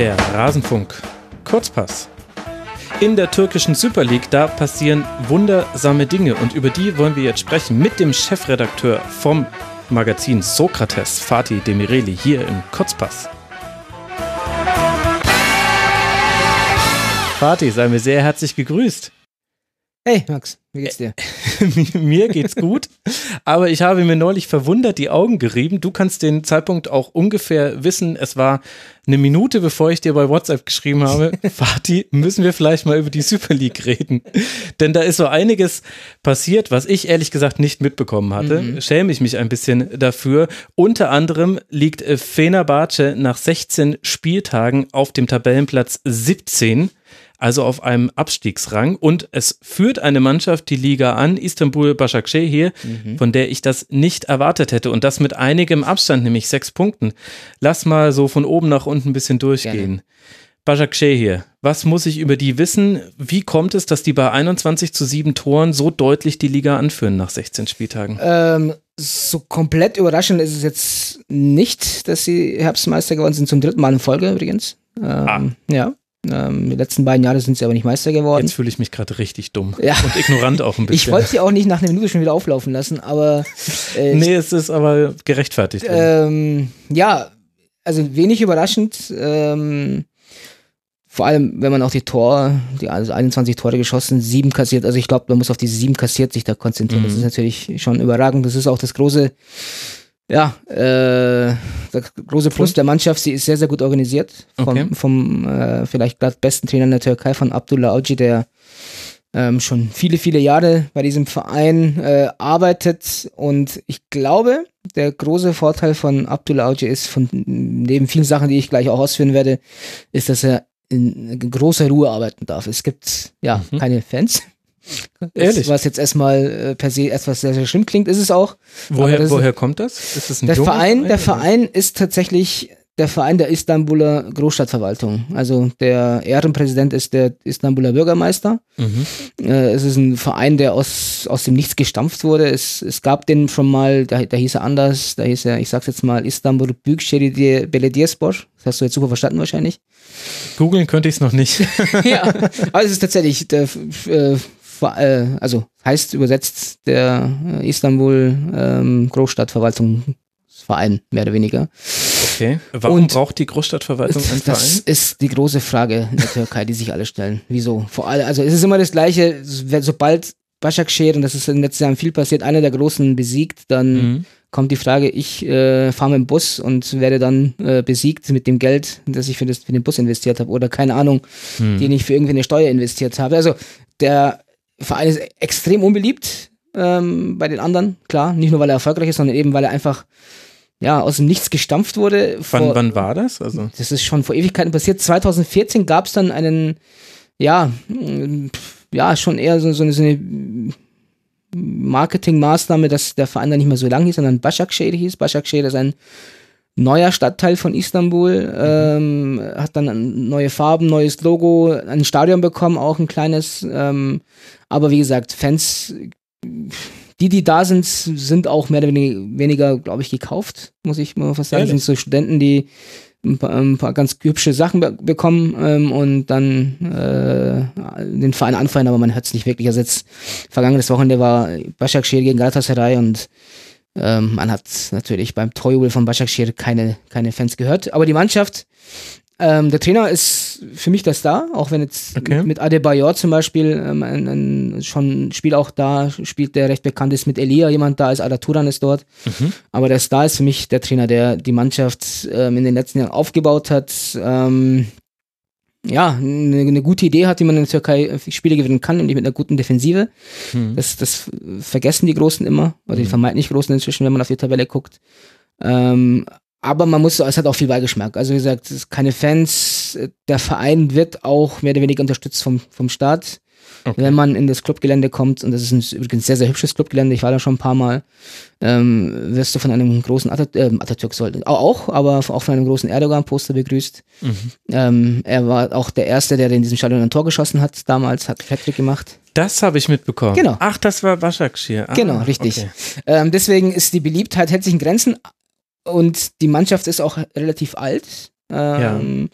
Der Rasenfunk. Kurzpass. In der türkischen Super League, da passieren wundersame Dinge und über die wollen wir jetzt sprechen mit dem Chefredakteur vom Magazin Sokrates, Fatih Demireli, hier im Kurzpass. Fatih, sei mir sehr herzlich gegrüßt. Hey Max, wie geht's dir? mir geht's gut, aber ich habe mir neulich verwundert die Augen gerieben. Du kannst den Zeitpunkt auch ungefähr wissen. Es war eine Minute, bevor ich dir bei WhatsApp geschrieben habe, Fatih, müssen wir vielleicht mal über die Super League reden. Denn da ist so einiges passiert, was ich ehrlich gesagt nicht mitbekommen hatte. Mhm. Schäme ich mich ein bisschen dafür. Unter anderem liegt Fenerbahce nach 16 Spieltagen auf dem Tabellenplatz 17 also auf einem Abstiegsrang. Und es führt eine Mannschaft die Liga an, Istanbul Başakşehir, mhm. von der ich das nicht erwartet hätte. Und das mit einigem Abstand, nämlich sechs Punkten. Lass mal so von oben nach unten ein bisschen durchgehen. Başakşehir, was muss ich über die wissen? Wie kommt es, dass die bei 21 zu 7 Toren so deutlich die Liga anführen nach 16 Spieltagen? Ähm, so komplett überraschend ist es jetzt nicht, dass sie Herbstmeister geworden sind, zum dritten Mal in Folge übrigens. Ähm, ah. Ja. Ähm, die letzten beiden Jahre sind sie aber nicht Meister geworden. Jetzt fühle ich mich gerade richtig dumm. Ja. Und ignorant auch ein bisschen. Ich wollte sie auch nicht nach einer Minute schon wieder auflaufen lassen, aber. Äh, nee, es ist aber gerechtfertigt. Ähm, ja, also wenig überraschend. Ähm, vor allem, wenn man auch die Tor, die also 21 Tore geschossen, sieben kassiert. Also ich glaube, man muss auf diese sieben kassiert sich da konzentrieren. Mhm. Das ist natürlich schon überragend. Das ist auch das große ja, äh, der große Plus der Mannschaft, sie ist sehr, sehr gut organisiert. Vom, okay. vom äh, vielleicht gerade besten Trainer in der Türkei, von Abdullah Avci, der ähm, schon viele, viele Jahre bei diesem Verein äh, arbeitet. Und ich glaube, der große Vorteil von Abdullah Avci ist, von neben vielen Sachen, die ich gleich auch ausführen werde, ist, dass er in großer Ruhe arbeiten darf. Es gibt ja mhm. keine Fans. Ehrlich? Was jetzt erstmal äh, per se etwas sehr, sehr schlimm klingt, ist es auch. Woher, woher kommt das? Ist das ein der Verein, der Verein ist tatsächlich der Verein der Istanbuler Großstadtverwaltung. Also der Ehrenpräsident ist der Istanbuler Bürgermeister. Mhm. Äh, es ist ein Verein, der aus, aus dem Nichts gestampft wurde. Es, es gab den schon mal, da, da hieß er anders, da hieß er, ich sag's jetzt mal, Istanbul Büyükşehir Belediyespor. Das hast du jetzt super verstanden wahrscheinlich. Googeln könnte ich es noch nicht. ja, aber es ist tatsächlich der äh, äh, also heißt übersetzt der äh, Istanbul ähm, Großstadtverwaltungsverein, mehr oder weniger. Okay. Warum Und braucht die Großstadtverwaltung einen Verein? Das ist die große Frage in der Türkei, die sich alle stellen. Wieso? Vor allem, also es ist immer das Gleiche, sobald Başakşehir, und das ist in den letzten Jahren viel passiert, einer der Großen besiegt, dann mhm. kommt die Frage, ich äh, fahre mit dem Bus und werde dann äh, besiegt mit dem Geld, das ich für, das, für den Bus investiert habe oder keine Ahnung, mhm. den ich für irgendwie eine Steuer investiert habe. Also der Verein ist extrem unbeliebt ähm, bei den anderen, klar. Nicht nur, weil er erfolgreich ist, sondern eben, weil er einfach ja, aus dem Nichts gestampft wurde. Wann, wann war das? Also das ist schon vor Ewigkeiten passiert. 2014 gab es dann einen, ja, ja, schon eher so, so eine, so eine Marketingmaßnahme, dass der Verein dann nicht mehr so lang hieß, sondern Başakşehir hieß. Başakşehir ist ein neuer Stadtteil von Istanbul, ähm, hat dann neue Farben, neues Logo, ein Stadion bekommen, auch ein kleines. Ähm, aber wie gesagt, Fans, die, die da sind, sind auch mehr oder weniger, glaube ich, gekauft, muss ich mal fast sagen. Ehrlich? sind so Studenten, die ein paar, ein paar ganz hübsche Sachen be bekommen ähm, und dann äh, den Verein anfeuern, aber man hört es nicht wirklich. Also jetzt vergangenes Wochenende war Başakşehir gegen Galatasaray und ähm, man hat natürlich beim Torjubel von Başakşehir keine, keine Fans gehört. Aber die Mannschaft, ähm, der Trainer ist für mich der Star, auch wenn jetzt okay. mit, mit Adebayor zum Beispiel ähm, ein, ein, schon ein Spiel auch da spielt, der recht bekannt ist, mit Elia jemand da ist, Adaturan ist dort. Mhm. Aber der Star ist für mich der Trainer, der die Mannschaft ähm, in den letzten Jahren aufgebaut hat. Ähm, ja, eine, eine, gute Idee hat, wie man in der Türkei Spiele gewinnen kann, nämlich mit einer guten Defensive. Mhm. Das, das vergessen die Großen immer, oder die hm. vermeintlich Großen inzwischen, wenn man auf die Tabelle guckt. Ähm, aber man muss, es hat auch viel Beigeschmack. Also wie gesagt, es ist keine Fans. Der Verein wird auch mehr oder weniger unterstützt vom, vom Staat. Okay. Wenn man in das Clubgelände kommt, und das ist ein, übrigens sehr, sehr hübsches Clubgelände, ich war da schon ein paar Mal, ähm, wirst du von einem großen Atat äh, Atatürk sollte, auch, aber auch von einem großen Erdogan-Poster begrüßt. Mhm. Ähm, er war auch der Erste, der in diesem Stadion ein Tor geschossen hat, damals, hat Patrick gemacht. Das habe ich mitbekommen. Genau. Ach, das war Başakşehir. Ah, genau, richtig. Okay. Ähm, deswegen ist die Beliebtheit hält sich in Grenzen und die Mannschaft ist auch relativ alt. Ähm,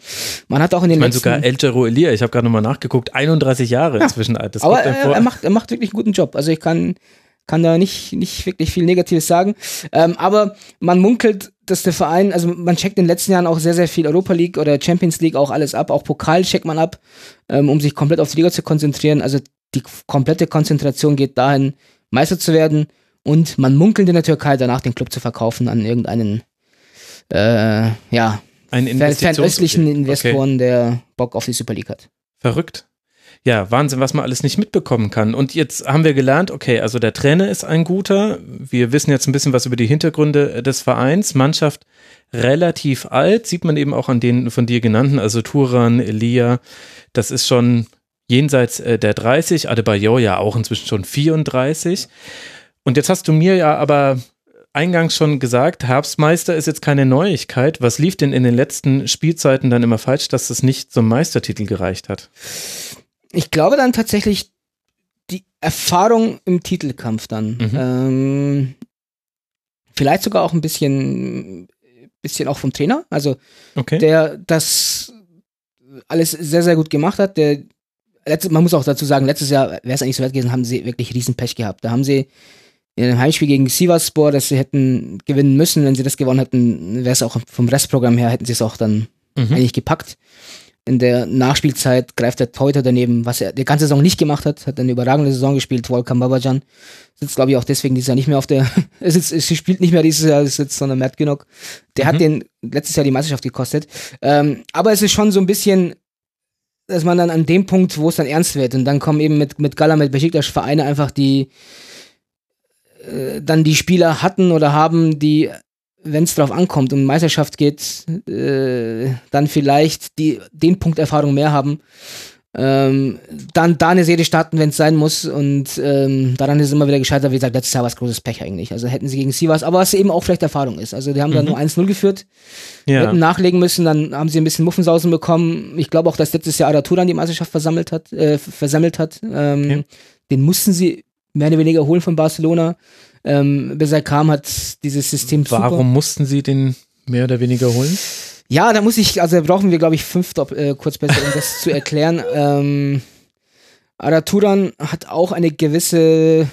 Man hat auch in den Ich meine sogar El Gero Elia, ich habe gerade nochmal nachgeguckt, 31 Jahre inzwischen alt. Das aber er, vor. er, macht, er macht wirklich einen guten Job. Also ich kann, kann da nicht, nicht wirklich viel Negatives sagen. Ähm, aber man munkelt, dass der Verein, also man checkt in den letzten Jahren auch sehr, sehr viel Europa League oder Champions League auch alles ab. Auch Pokal checkt man ab, ähm, um sich komplett auf die Liga zu konzentrieren. Also die komplette Konzentration geht dahin, Meister zu werden. Und man munkelt in der Türkei danach den Club zu verkaufen an irgendeinen, äh, ja, Ein fernöstlichen Okay. Investoren, der Bock auf die Super League hat. Verrückt. Ja, Wahnsinn, was man alles nicht mitbekommen kann. Und jetzt haben wir gelernt, okay, also der Trainer ist ein guter. Wir wissen jetzt ein bisschen was über die Hintergründe des Vereins. Mannschaft relativ alt, sieht man eben auch an den von dir genannten, also Turan, Elia. Das ist schon jenseits äh, der 30, Adebayor ja auch inzwischen schon 34. Und jetzt hast du mir ja aber eingangs schon gesagt, Herbstmeister ist jetzt keine Neuigkeit. Was lief denn in den letzten Spielzeiten dann immer falsch, dass es nicht zum Meistertitel gereicht hat? Ich glaube dann tatsächlich die Erfahrung im Titelkampf dann. Mhm. Ähm, vielleicht sogar auch ein bisschen, bisschen auch vom Trainer. Also Okay. der das alles sehr, sehr gut gemacht hat. Der letzte, man muss auch dazu sagen, letztes Jahr wäre es eigentlich so weit gewesen, haben sie wirklich riesen Pech gehabt. Da haben sie in einem Heimspiel gegen Sivasspor, das sie hätten gewinnen müssen. Wenn sie das gewonnen hätten, wäre es auch vom Restprogramm her, hätten sie es auch dann Mhm. eigentlich gepackt. In der Nachspielzeit greift der Teuter daneben, was er die ganze Saison nicht gemacht hat, hat eine überragende Saison gespielt, Volkan Babajan. Sitzt, glaube ich, auch deswegen dieses Jahr nicht mehr auf der, er sitzt, sie spielt nicht mehr dieses Jahr, es sitzt sondern Matt Ginnock. Der Mhm. hat den letztes Jahr die Meisterschaft gekostet. Ähm, aber es ist schon so ein bisschen, dass man dann an dem Punkt, wo es dann ernst wird, und dann kommen eben mit, mit Gala, mit Besiktas Vereine einfach die, äh, dann die Spieler hatten oder haben, die, wenn es drauf ankommt und Meisterschaft geht, äh, dann vielleicht die, den Punkt Erfahrung mehr haben. Ähm, dann da eine Serie starten, wenn es sein muss. Und ähm, daran ist immer wieder gescheitert. Wie gesagt, letztes Jahr war es großes Pech eigentlich. Also hätten sie gegen Sivas, aber was eben auch vielleicht Erfahrung ist. Also die haben dann Mhm. nur 1-0 geführt, Ja. hätten nachlegen müssen, dann haben sie ein bisschen Muffensausen bekommen. Ich glaube auch, dass letztes Jahr Araturan die Meisterschaft versammelt hat, äh, versammelt hat. Ähm, Okay. Den mussten sie mehr oder weniger holen von Barcelona. Ähm, bis er kam, hat dieses System super Warum mussten sie den mehr oder weniger holen? ja, da muss ich, also da brauchen wir, glaube ich, fünf äh, kurz besser, um das zu erklären. Ähm, Araturan hat auch eine gewisse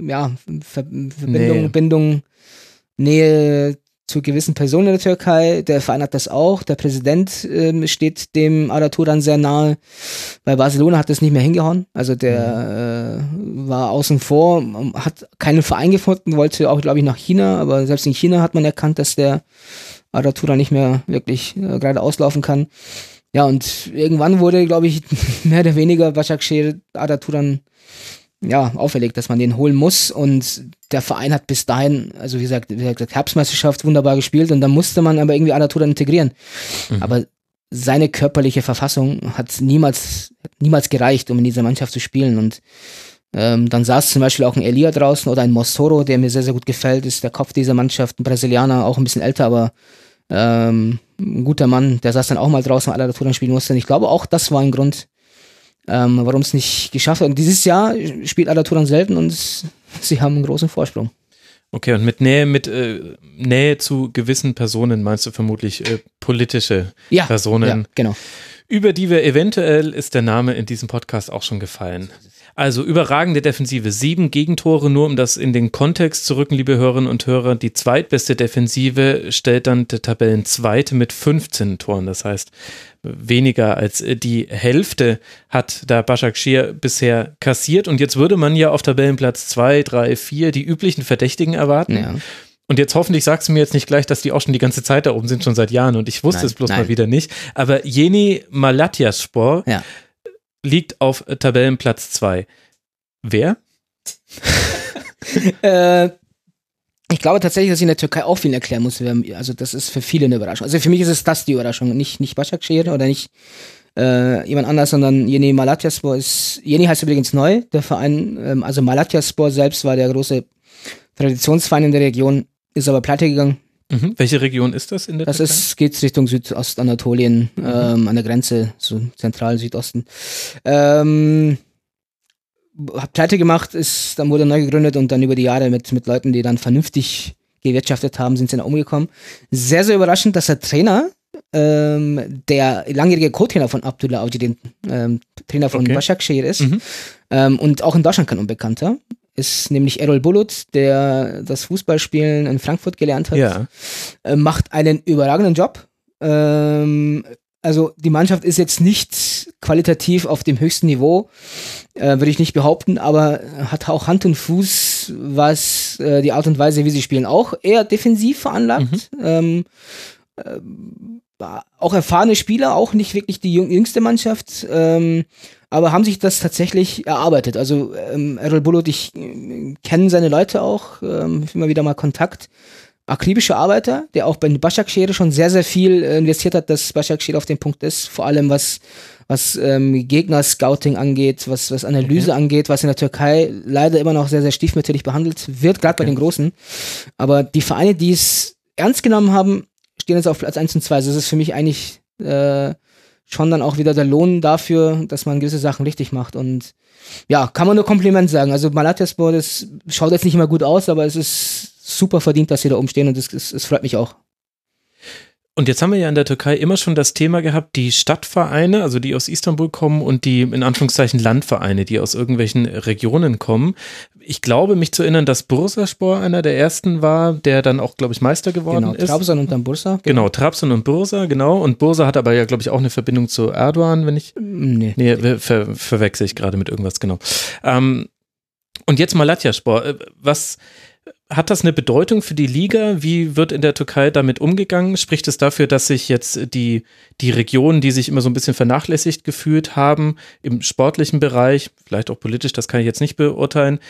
ja, Ver Verbindung, Nähe. Bindung, Nähe zu gewissen Personen in der Türkei. Der Verein hat das auch. Der Präsident ähm, steht dem Araturan sehr nahe. Bei Barcelona hat das nicht mehr hingehauen. Also der äh, war außen vor, hat keinen Verein gefunden, wollte auch, glaube ich, nach China. Aber selbst in China hat man erkannt, dass der Araturan nicht mehr wirklich äh, gerade auslaufen kann. Ja, und irgendwann wurde, glaube ich, mehr oder weniger Başakşehir Araturan ja, auferlegt, dass man den holen muss. Und der Verein hat bis dahin, also wie gesagt, wie gesagt Herbstmeisterschaft wunderbar gespielt und dann musste man aber irgendwie Araturan integrieren. Mhm. Aber seine körperliche Verfassung hat niemals, niemals gereicht, um in dieser Mannschaft zu spielen. Und ähm, dann saß zum Beispiel auch ein Elia draußen oder ein Mossoro, der mir sehr, sehr gut gefällt, ist der Kopf dieser Mannschaft, ein Brasilianer, auch ein bisschen älter, aber ähm, ein guter Mann, der saß dann auch mal draußen, weil er Touren spielen musste. Und ich glaube, auch das war ein Grund, ähm, warum es nicht geschafft hat. Und dieses Jahr spielt Alaturan selten und sie haben einen großen Vorsprung. Okay, und mit Nähe, mit äh, Nähe zu gewissen Personen meinst du vermutlich äh, politische Ja, Personen, ja genau. über die wir eventuell ist der Name in diesem Podcast auch schon gefallen. Also überragende Defensive, sieben Gegentore, nur um das in den Kontext zu rücken, liebe Hörerinnen und Hörer. Die zweitbeste Defensive stellt dann der Tabellenzweite mit 15 Toren. Das heißt, weniger als die Hälfte hat da Başakşehir bisher kassiert. Und jetzt würde man ja auf Tabellenplatz zwei, drei, vier die üblichen Verdächtigen erwarten. Ja. Und jetzt hoffentlich sagst du mir jetzt nicht gleich, dass die auch schon die ganze Zeit da oben sind, schon seit Jahren. Und ich wusste Nein, es bloß nein. mal wieder nicht. Aber Jeni Malatyaspor Ja. Liegt auf Tabellenplatz 2. Wer? Äh, ich glaube tatsächlich, dass ich in der Türkei auch viel erklären muss. Also das ist für viele eine Überraschung. Also für mich ist es das die Überraschung, nicht nicht Başakşehir oder nicht äh, jemand anders, sondern Yeni Malatyaspor ist. Yeni heißt übrigens neu. Der Verein, ähm, also Malatyaspor selbst war der große Traditionsverein in der Region, ist aber pleite gegangen. Mhm. Welche Region ist das in der Das Türkei? ist geht Richtung Südostanatolien, ähm, an der Grenze, so zentral Südosten. Ähm, hat pleite gemacht, ist, dann wurde neu gegründet und dann über die Jahre mit, mit Leuten, die dann vernünftig gewirtschaftet haben, sind sie dann umgekommen. Sehr, sehr überraschend, dass der Trainer ähm, der langjährige Co-Trainer von Abdullah Auji, den ähm, Trainer von Okay. Başakşehir ist. Mhm. Ähm, und auch in Deutschland kein Unbekannter. Ist nämlich Errol Bulut, der das Fußballspielen in Frankfurt gelernt hat. Ja. Äh, macht einen überragenden Job. Ähm, also die Mannschaft ist jetzt nicht qualitativ auf dem höchsten Niveau, äh, würde ich nicht behaupten, aber hat auch Hand und Fuß, was äh, die Art und Weise, wie sie spielen, auch eher defensiv veranlagt. Ähm, ähm, auch erfahrene Spieler, auch nicht wirklich die jüng jüngste Mannschaft, ähm, aber haben sich das tatsächlich erarbeitet. Also ähm, Errol Bulut, ich äh, kenne seine Leute auch, ähm, immer wieder mal Kontakt. Akribischer Arbeiter, der auch bei Başakşehir schon sehr, sehr viel äh, investiert hat, dass Başakşehir auf dem Punkt ist, vor allem was was ähm, Gegner-Scouting angeht, was, was Analyse angeht, was in der Türkei leider immer noch sehr, sehr stiefmütterlich behandelt wird, gerade bei den Großen. Aber die Vereine, die es ernst genommen haben, stehen jetzt auf Platz 1 und 2. Also das ist für mich eigentlich äh, schon dann auch wieder der Lohn dafür, dass man gewisse Sachen richtig macht. Und ja, kann man nur Kompliment sagen. Also Malatyaspor, das schaut jetzt nicht immer gut aus, aber es ist super verdient, dass sie da umstehen und es, es, es freut mich auch. Und jetzt haben wir ja in der Türkei immer schon das Thema gehabt, die Stadtvereine, also die aus Istanbul kommen und die in Anführungszeichen Landvereine, die aus irgendwelchen Regionen kommen. Ich glaube, mich zu erinnern, dass Bursaspor einer der ersten war, der dann auch, glaube ich, Meister geworden Genau, ist. Trabzon und dann Bursa. Genau, Trabzon und Bursa, genau. Und Bursa hat aber ja, glaube ich, auch eine Verbindung zu Erdogan, wenn ich. Nee. Nee, ver ver verwechsel ich gerade mit irgendwas, genau. Ähm, und jetzt Malatyaspor. Äh, Was hat das eine Bedeutung für die Liga? Wie wird in der Türkei damit umgegangen? Spricht es dafür, dass sich jetzt die, die Regionen, die sich immer so ein bisschen vernachlässigt gefühlt haben, im sportlichen Bereich, vielleicht auch politisch, das kann ich jetzt nicht beurteilen,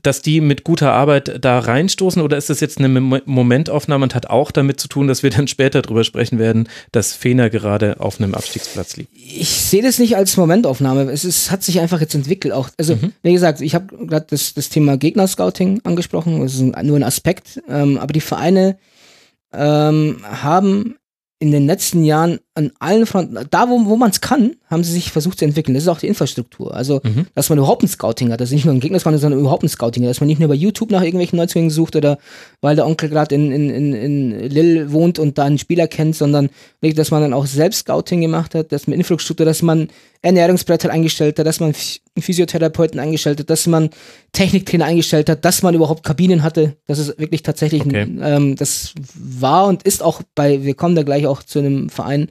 dass die mit guter Arbeit da reinstoßen oder ist das jetzt eine Mom- Momentaufnahme und hat auch damit zu tun, dass wir dann später drüber sprechen werden, dass Fener gerade auf einem Abstiegsplatz liegt? Ich sehe das nicht als Momentaufnahme. Es ist, hat sich einfach jetzt entwickelt. Auch, also wie gesagt, ich habe gerade das, das Thema Gegnerscouting angesprochen. Das ist nur ein Aspekt. Ähm, aber die Vereine ähm, haben in den letzten Jahren an allen Fronten, da wo, wo man es kann, haben sie sich versucht zu entwickeln. Das ist auch die Infrastruktur. Also, Mhm. dass man überhaupt ein Scouting hat, dass nicht nur ein Gegnerscouting, sondern überhaupt ein Scouting hat, dass man nicht nur bei YouTube nach irgendwelchen Neuzugängen sucht oder weil der Onkel gerade in, in, in, in Lille wohnt und da einen Spieler kennt, sondern wirklich, dass man dann auch selbst Scouting gemacht hat, dass man Infrastruktur, dass man Ernährungsbretter eingestellt hat, dass man Physiotherapeuten eingestellt hat, dass man Techniktrainer eingestellt hat, dass man überhaupt Kabinen hatte. Das ist wirklich tatsächlich, Okay. ein, ähm, das war und ist auch bei, wir kommen da gleich auch zu einem Verein,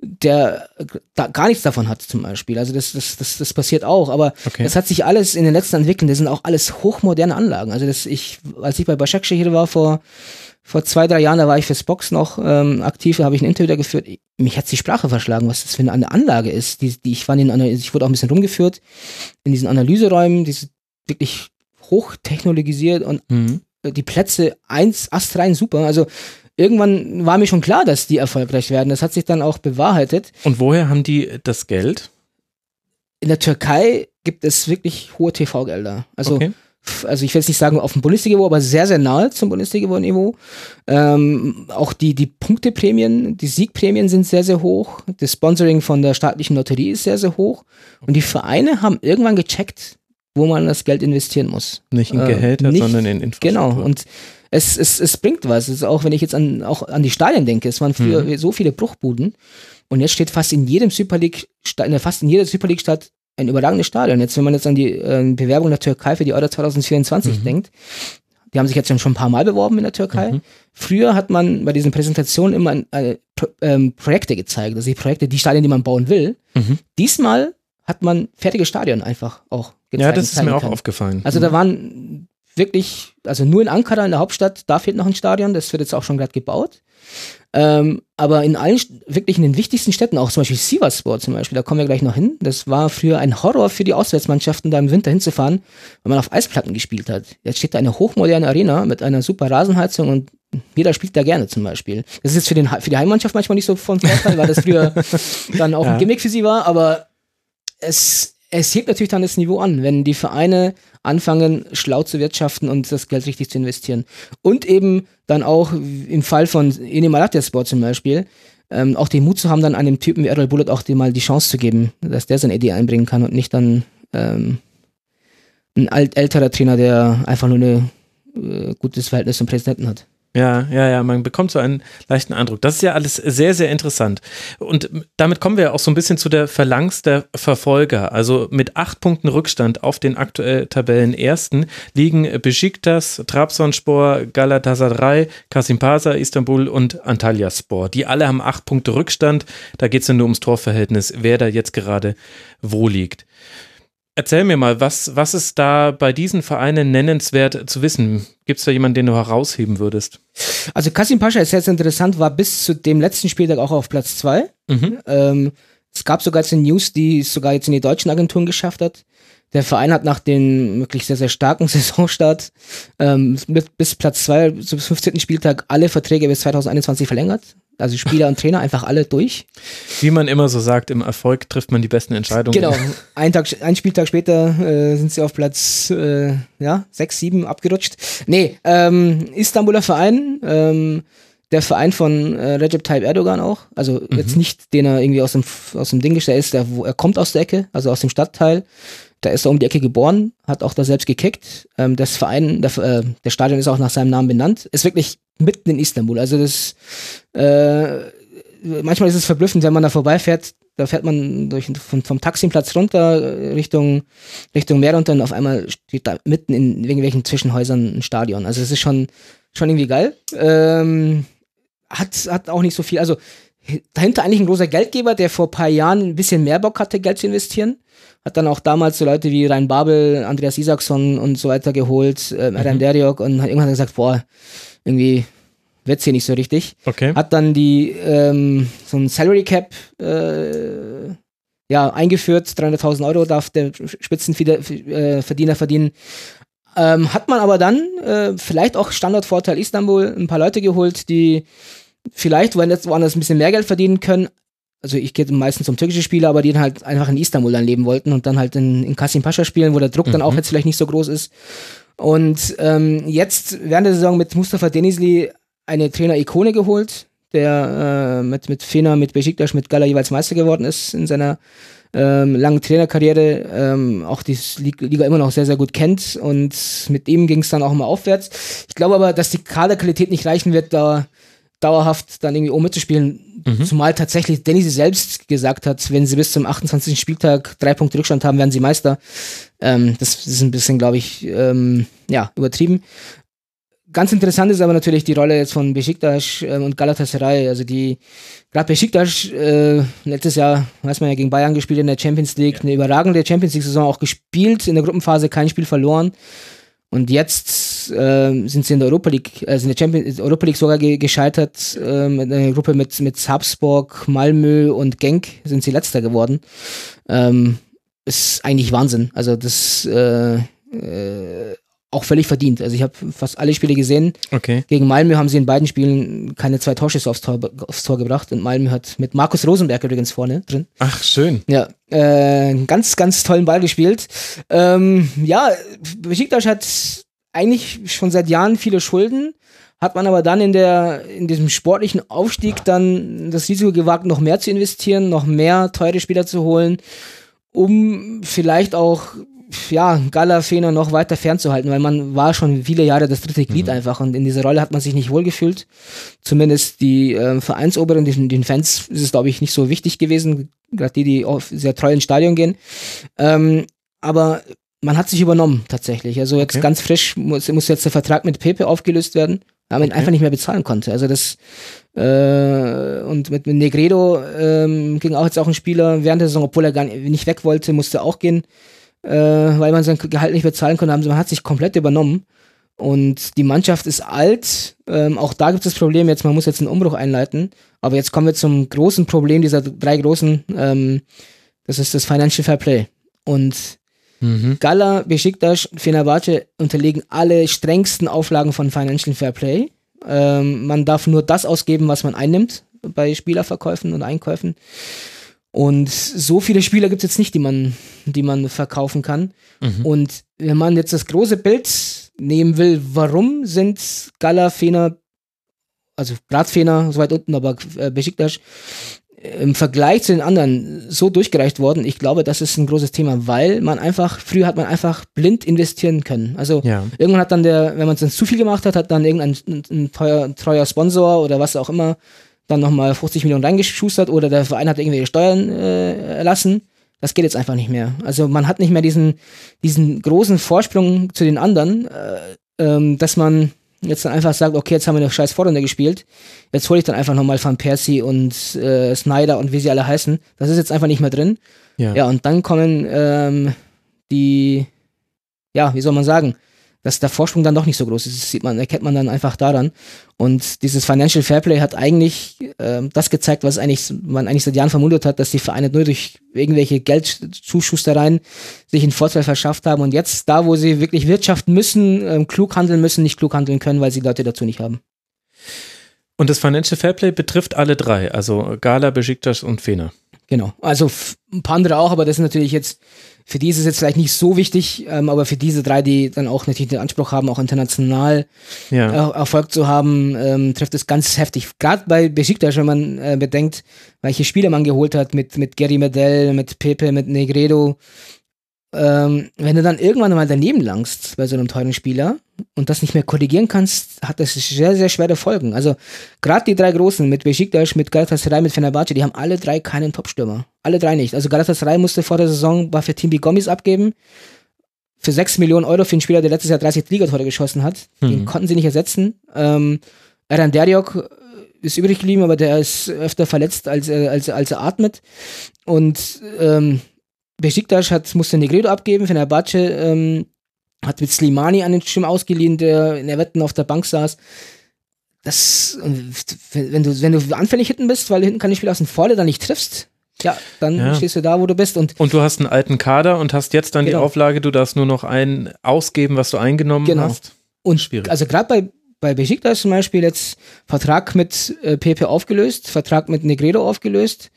der da gar nichts davon hat zum Beispiel. Also das, das, das, das passiert auch, aber Okay. das hat sich alles in den letzten entwickelt. Das sind auch alles hochmoderne Anlagen. Also das ich, als ich bei Başakşehir war vor vor zwei, drei Jahren, da war ich fürs Box noch ähm, aktiv, da habe ich ein Interview da geführt. Mich hat die Sprache verschlagen, was das für eine Anlage ist. Die, die ich war in ich wurde auch ein bisschen rumgeführt in diesen Analyseräumen, die sind wirklich hochtechnologisiert und Mhm. äh, die Plätze eins, astrein super. Also irgendwann war mir schon klar, dass die erfolgreich werden. Das hat sich dann auch bewahrheitet. Und woher haben die das Geld? In der Türkei gibt es wirklich hohe TV-Gelder. Also, Okay. also ich will jetzt nicht sagen auf dem Bundesliga-Niveau, aber sehr, sehr nahe zum Bundesliga-Niveau. Ähm, auch die, die Punkteprämien, die Siegprämien sind sehr, sehr hoch. Das Sponsoring von der staatlichen Lotterie ist sehr, sehr hoch. Und die Vereine haben irgendwann gecheckt, wo man das Geld investieren muss. Nicht in Äh, Gehälter, nicht- sondern in Infrastruktur. Genau, und es, es, es bringt was. Es ist auch wenn ich jetzt an, auch an die Stadien denke, es waren früher Mhm. so viele Bruchbuden und jetzt steht fast in jedem Super League, in fast in jeder Super League Stadt ein überragendes Stadion. Jetzt, wenn man jetzt an die äh, Bewerbung der Türkei für die Euro 2024 Mhm. denkt, die haben sich jetzt schon ein paar Mal beworben in der Türkei. Mhm. Früher hat man bei diesen Präsentationen immer äh, Pro, ähm, Projekte gezeigt, also die Projekte, die Stadien, die man bauen will. Mhm. Diesmal hat man fertige Stadien einfach auch gezeigt. Ja, das ist mir auch können. aufgefallen. Also da waren wirklich, also nur in Ankara, in der Hauptstadt, da fehlt noch ein Stadion, das wird jetzt auch schon gerade gebaut. Ähm, aber in allen, wirklich in den wichtigsten Städten, auch zum Beispiel Sivasspor zum Beispiel, da kommen wir gleich noch hin. Das war früher ein Horror für die Auswärtsmannschaften, da im Winter hinzufahren, weil man auf Eisplatten gespielt hat. Jetzt steht da eine hochmoderne Arena mit einer super Rasenheizung und jeder spielt da gerne zum Beispiel. Das ist jetzt für, den, für die Heimmannschaft manchmal nicht so von Vorteil, weil das früher dann auch Ja. ein Gimmick für sie war, aber es, es hebt natürlich dann das Niveau an, wenn die Vereine anfangen, schlau zu wirtschaften und das Geld richtig zu investieren. Und eben dann auch im Fall von Ene Malatyaspor zum Beispiel, ähm, auch den Mut zu haben, dann einem Typen wie Errol Bullet auch mal die Chance zu geben, dass der seine Idee einbringen kann und nicht dann ähm, ein alt, älterer Trainer, der einfach nur ein äh, gutes Verhältnis zum Präsidenten hat. Ja, ja, ja, man bekommt so einen leichten Eindruck. Das ist ja alles sehr, sehr interessant. Und damit kommen wir auch so ein bisschen zu der Phalanx der Verfolger. Also mit acht Punkten Rückstand auf den aktuell Tabellenersten liegen Besiktas, Trabzonspor, Galatasaray, Kasimpasa, Istanbul und Antalyaspor. Die alle haben acht Punkte Rückstand. Da geht es ja nur ums Torverhältnis, wer da jetzt gerade wo liegt. Erzähl mir mal, was, was ist da bei diesen Vereinen nennenswert zu wissen? Gibt es da jemanden, den du herausheben würdest? Also Kasim Pascha ist jetzt interessant, war bis zu dem letzten Spieltag auch auf Platz zwei. Mhm. Ähm, es gab sogar jetzt eine News, die es sogar jetzt in die deutschen Agenturen geschafft hat. Der Verein hat nach dem wirklich sehr, sehr starken Saisonstart ähm, bis Platz zwei, so bis 15. Spieltag, alle Verträge bis 2021 verlängert. Also Spieler und Trainer einfach alle durch. Wie man immer so sagt, im Erfolg trifft man die besten Entscheidungen. Genau. Ein, Tag, ein Spieltag später äh, sind sie auf Platz äh, ja, 6, 7 abgerutscht. Nee, ähm, Istanbuler Verein, ähm, der Verein von äh, Recep Tayyip Erdogan auch. Also mhm. jetzt nicht, den er irgendwie aus dem, aus dem Ding gestellt ist, der, wo, er kommt aus der Ecke, also aus dem Stadtteil. Da ist er um die Ecke geboren, hat auch da selbst gekickt. Ähm, das Verein, der, äh, der Stadion ist auch nach seinem Namen benannt. Ist wirklich mitten in Istanbul. Also das äh, manchmal ist es verblüffend, wenn man da vorbeifährt. Da fährt man durch, vom, vom Taximplatz runter Richtung, Richtung Meer runter und auf einmal steht da mitten in irgendwelchen Zwischenhäusern ein Stadion. Also es ist schon, schon irgendwie geil. Ähm, hat, hat auch nicht so viel. Also dahinter eigentlich ein großer Geldgeber, der vor ein paar Jahren ein bisschen mehr Bock hatte, Geld zu investieren. Hat dann auch damals so Leute wie Rhein Babel, Andreas Isaksson und so weiter geholt, äh, mhm. Deriok und hat irgendwann gesagt, boah, irgendwie wird's hier nicht so richtig. Okay. Hat dann die ähm, so ein Salary Cap äh, ja, eingeführt, 300.000 Euro darf der Spitzenverdiener äh, verdienen. Ähm, hat man aber dann äh, vielleicht auch Standortvorteil Istanbul ein paar Leute geholt, die vielleicht woanders ein bisschen mehr Geld verdienen können. Also ich gehe meistens zum türkischen Spieler, aber die halt einfach in Istanbul dann leben wollten und dann halt in, in Kasim Pascha spielen, wo der Druck mhm. dann auch mhm. jetzt vielleicht nicht so groß ist. Und ähm, jetzt während der Saison mit Mustafa Denizli eine Trainer-Ikone geholt, der äh, mit, mit Fener, mit Besiktas, mit Gala jeweils Meister geworden ist in seiner ähm, langen Trainerkarriere, ähm, auch die Liga immer noch sehr, sehr gut kennt und mit ihm ging es dann auch mal aufwärts. Ich glaube aber, dass die Kaderqualität nicht reichen wird, da dauerhaft dann irgendwie mitzuspielen. Mhm. Zumal tatsächlich Dennis selbst gesagt hat, wenn sie bis zum 28. Spieltag drei Punkte Rückstand haben, werden sie Meister. Ähm, das ist ein bisschen, glaube ich, ähm, ja, übertrieben. Ganz interessant ist aber natürlich die Rolle jetzt von Besiktas äh, und Galatasaray. Also die, gerade Besiktas, äh, letztes Jahr, weiß man ja, gegen Bayern gespielt in der Champions League, eine überragende Champions League-Saison auch gespielt, in der Gruppenphase kein Spiel verloren. Und jetzt äh, sind sie in der Europa League, also in der Champions Europa League sogar ge gescheitert. Äh, mit einer Gruppe mit, mit Salzburg, Malmö und Genk sind sie letzter geworden. Ähm, ist eigentlich Wahnsinn. Also das äh, äh, auch völlig verdient. Also ich habe fast alle Spiele gesehen. Okay. Gegen Malmö haben sie in beiden Spielen keine zwei Torschüsse aufs Tor, aufs Tor gebracht und Malmö hat mit Markus Rosenberg übrigens vorne drin. Ach, schön. Ja, äh, ganz, ganz tollen Ball gespielt. Ähm, ja, Besiktas hat eigentlich schon seit Jahren viele Schulden, hat man aber dann in der, in diesem sportlichen Aufstieg dann das Risiko gewagt, noch mehr zu investieren, noch mehr teure Spieler zu holen, um vielleicht auch ja, Gala Fener noch weiter fernzuhalten, weil man war schon viele Jahre das dritte Glied mhm. einfach und in dieser Rolle hat man sich nicht wohlgefühlt. Zumindest die äh, Vereinsoberen, den, den Fans ist es, glaube ich, nicht so wichtig gewesen, gerade die, die auf sehr treu ins Stadion gehen. Ähm, aber man hat sich übernommen tatsächlich. Also jetzt okay. ganz frisch muss, muss jetzt der Vertrag mit Pepe aufgelöst werden, weil man okay. ihn einfach nicht mehr bezahlen konnte. Also das äh, und mit, mit Negredo ähm, ging auch jetzt auch ein Spieler während der Saison, obwohl er gar nicht weg wollte, musste auch gehen äh, weil man sein Gehalt nicht bezahlen konnte. Man hat sich komplett übernommen. Und die Mannschaft ist alt. Ähm, auch da gibt es das Problem, jetzt, man muss jetzt einen Umbruch einleiten. Aber jetzt kommen wir zum großen Problem dieser drei großen, ähm, das ist das Financial Fair Play. Und mhm. Gala, Besiktas, Fenerbahce unterlegen alle strengsten Auflagen von Financial Fair Play. Ähm, man darf nur das ausgeben, was man einnimmt bei Spielerverkäufen und Einkäufen. Und so viele Spieler gibt es jetzt nicht, die man, die man verkaufen kann. Mhm. Und wenn man jetzt das große Bild nehmen will, warum sind Gala, Fener, also Graz, Fener, so weit unten, aber äh, Besiktas, im Vergleich zu den anderen so durchgereicht worden. Ich glaube, das ist ein großes Thema, weil man einfach, früher hat man einfach blind investieren können. Also Ja. irgendwann hat dann der, wenn man es dann zu viel gemacht hat, hat dann irgendein ein, ein teuer, treuer Sponsor oder was auch immer dann nochmal 50 Millionen reingeschustert oder der Verein hat irgendwelche Steuern äh, erlassen. Das geht jetzt einfach nicht mehr. Also man hat nicht mehr diesen, diesen großen Vorsprung zu den anderen, äh, ähm, dass man jetzt dann einfach sagt, okay, jetzt haben wir eine scheiß Vorrunde gespielt, jetzt hole ich dann einfach nochmal Van Persie und äh, Snyder und wie sie alle heißen. Das ist jetzt einfach nicht mehr drin. Ja. Ja, und dann kommen ähm, die, ja, wie soll man sagen, dass der Vorsprung dann doch nicht so groß ist. Das sieht man, erkennt man dann einfach daran. Und dieses Financial Fairplay hat eigentlich ähm, das gezeigt, was eigentlich man eigentlich seit Jahren vermutet hat, dass die Vereine nur durch irgendwelche Geldzuschustereien sich einen Vorteil verschafft haben und jetzt da, wo sie wirklich wirtschaften müssen, ähm, klug handeln müssen, nicht klug handeln können, weil sie Leute dazu nicht haben. Und das Financial Fairplay betrifft alle drei, also Gala, Besiktas und Fener. Genau. Also ein paar andere auch, aber das ist natürlich jetzt, für die ist es jetzt vielleicht nicht so wichtig, ähm, aber für diese drei, die dann auch natürlich den Anspruch haben, auch international Ja. äh, Erfolg zu haben, ähm, trifft es ganz heftig. Gerade bei Besiktas, wenn man äh, bedenkt, welche Spieler man geholt hat, mit, mit Gary Medell, mit Pepe, mit Negredo. Ähm, wenn du dann irgendwann mal daneben langst bei so einem teuren Spieler und das nicht mehr korrigieren kannst, hat das sehr, sehr schwere Folgen. Also gerade die drei Großen mit Besiktas, mit Galatasaray, mit Fenerbahce, die haben alle drei keinen Topstürmer. Alle drei nicht. Also Galatasaray musste vor der Saison war für Timbi Gomis abgeben. Für 6 Millionen Euro für einen Spieler, der letztes Jahr 30 Ligatore geschossen hat. Den Mhm. konnten sie nicht ersetzen. Ähm, Eran Deriok ist übrig geblieben, aber der ist öfter verletzt, als, er- als, als er atmet. Und ähm, Besiktas hat, musste Negredo abgeben, Fenerbahce ähm, hat mit Slimani einen Sturm ausgeliehen, der in Everton auf der Bank saß. Das, wenn du, wenn du anfällig hinten bist, weil du hinten keine Spieler aus dem Vorder dann nicht triffst, ja, dann Ja. stehst du da, wo du bist. Und Und du hast einen alten Kader und hast jetzt dann die Genau. Auflage, du darfst nur noch ein ausgeben, was du eingenommen Genau. hast. Und Schwierig. also gerade bei, bei Besiktas zum Beispiel jetzt Vertrag mit äh, Pepe aufgelöst, Vertrag mit Negredo aufgelöst.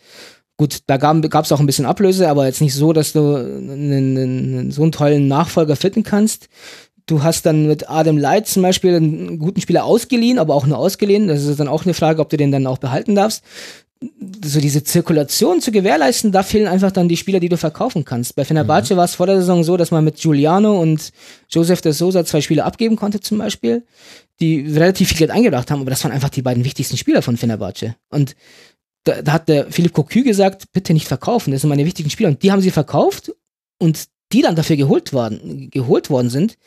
Gut, da gab es auch ein bisschen Ablöse, aber jetzt nicht so, dass du einen, einen, so einen tollen Nachfolger finden kannst. Du hast dann mit Adam Light zum Beispiel einen guten Spieler ausgeliehen, aber auch nur ausgeliehen. Das ist dann auch eine Frage, ob du den dann auch behalten darfst. So diese Zirkulation zu gewährleisten, da fehlen einfach dann die Spieler, die du verkaufen kannst. Bei Fenerbahce war es vor der Saison so, dass man mit Giuliano und Joseph de Sousa zwei Spieler abgeben konnte zum Beispiel, die relativ viel Geld eingebracht haben, aber das waren einfach die beiden wichtigsten Spieler von Fenerbahce. Und da, da hat der Philipp Cocu gesagt, bitte nicht verkaufen, das sind meine wichtigen Spieler. Und die haben sie verkauft und die dann dafür geholt worden, geholt worden sind.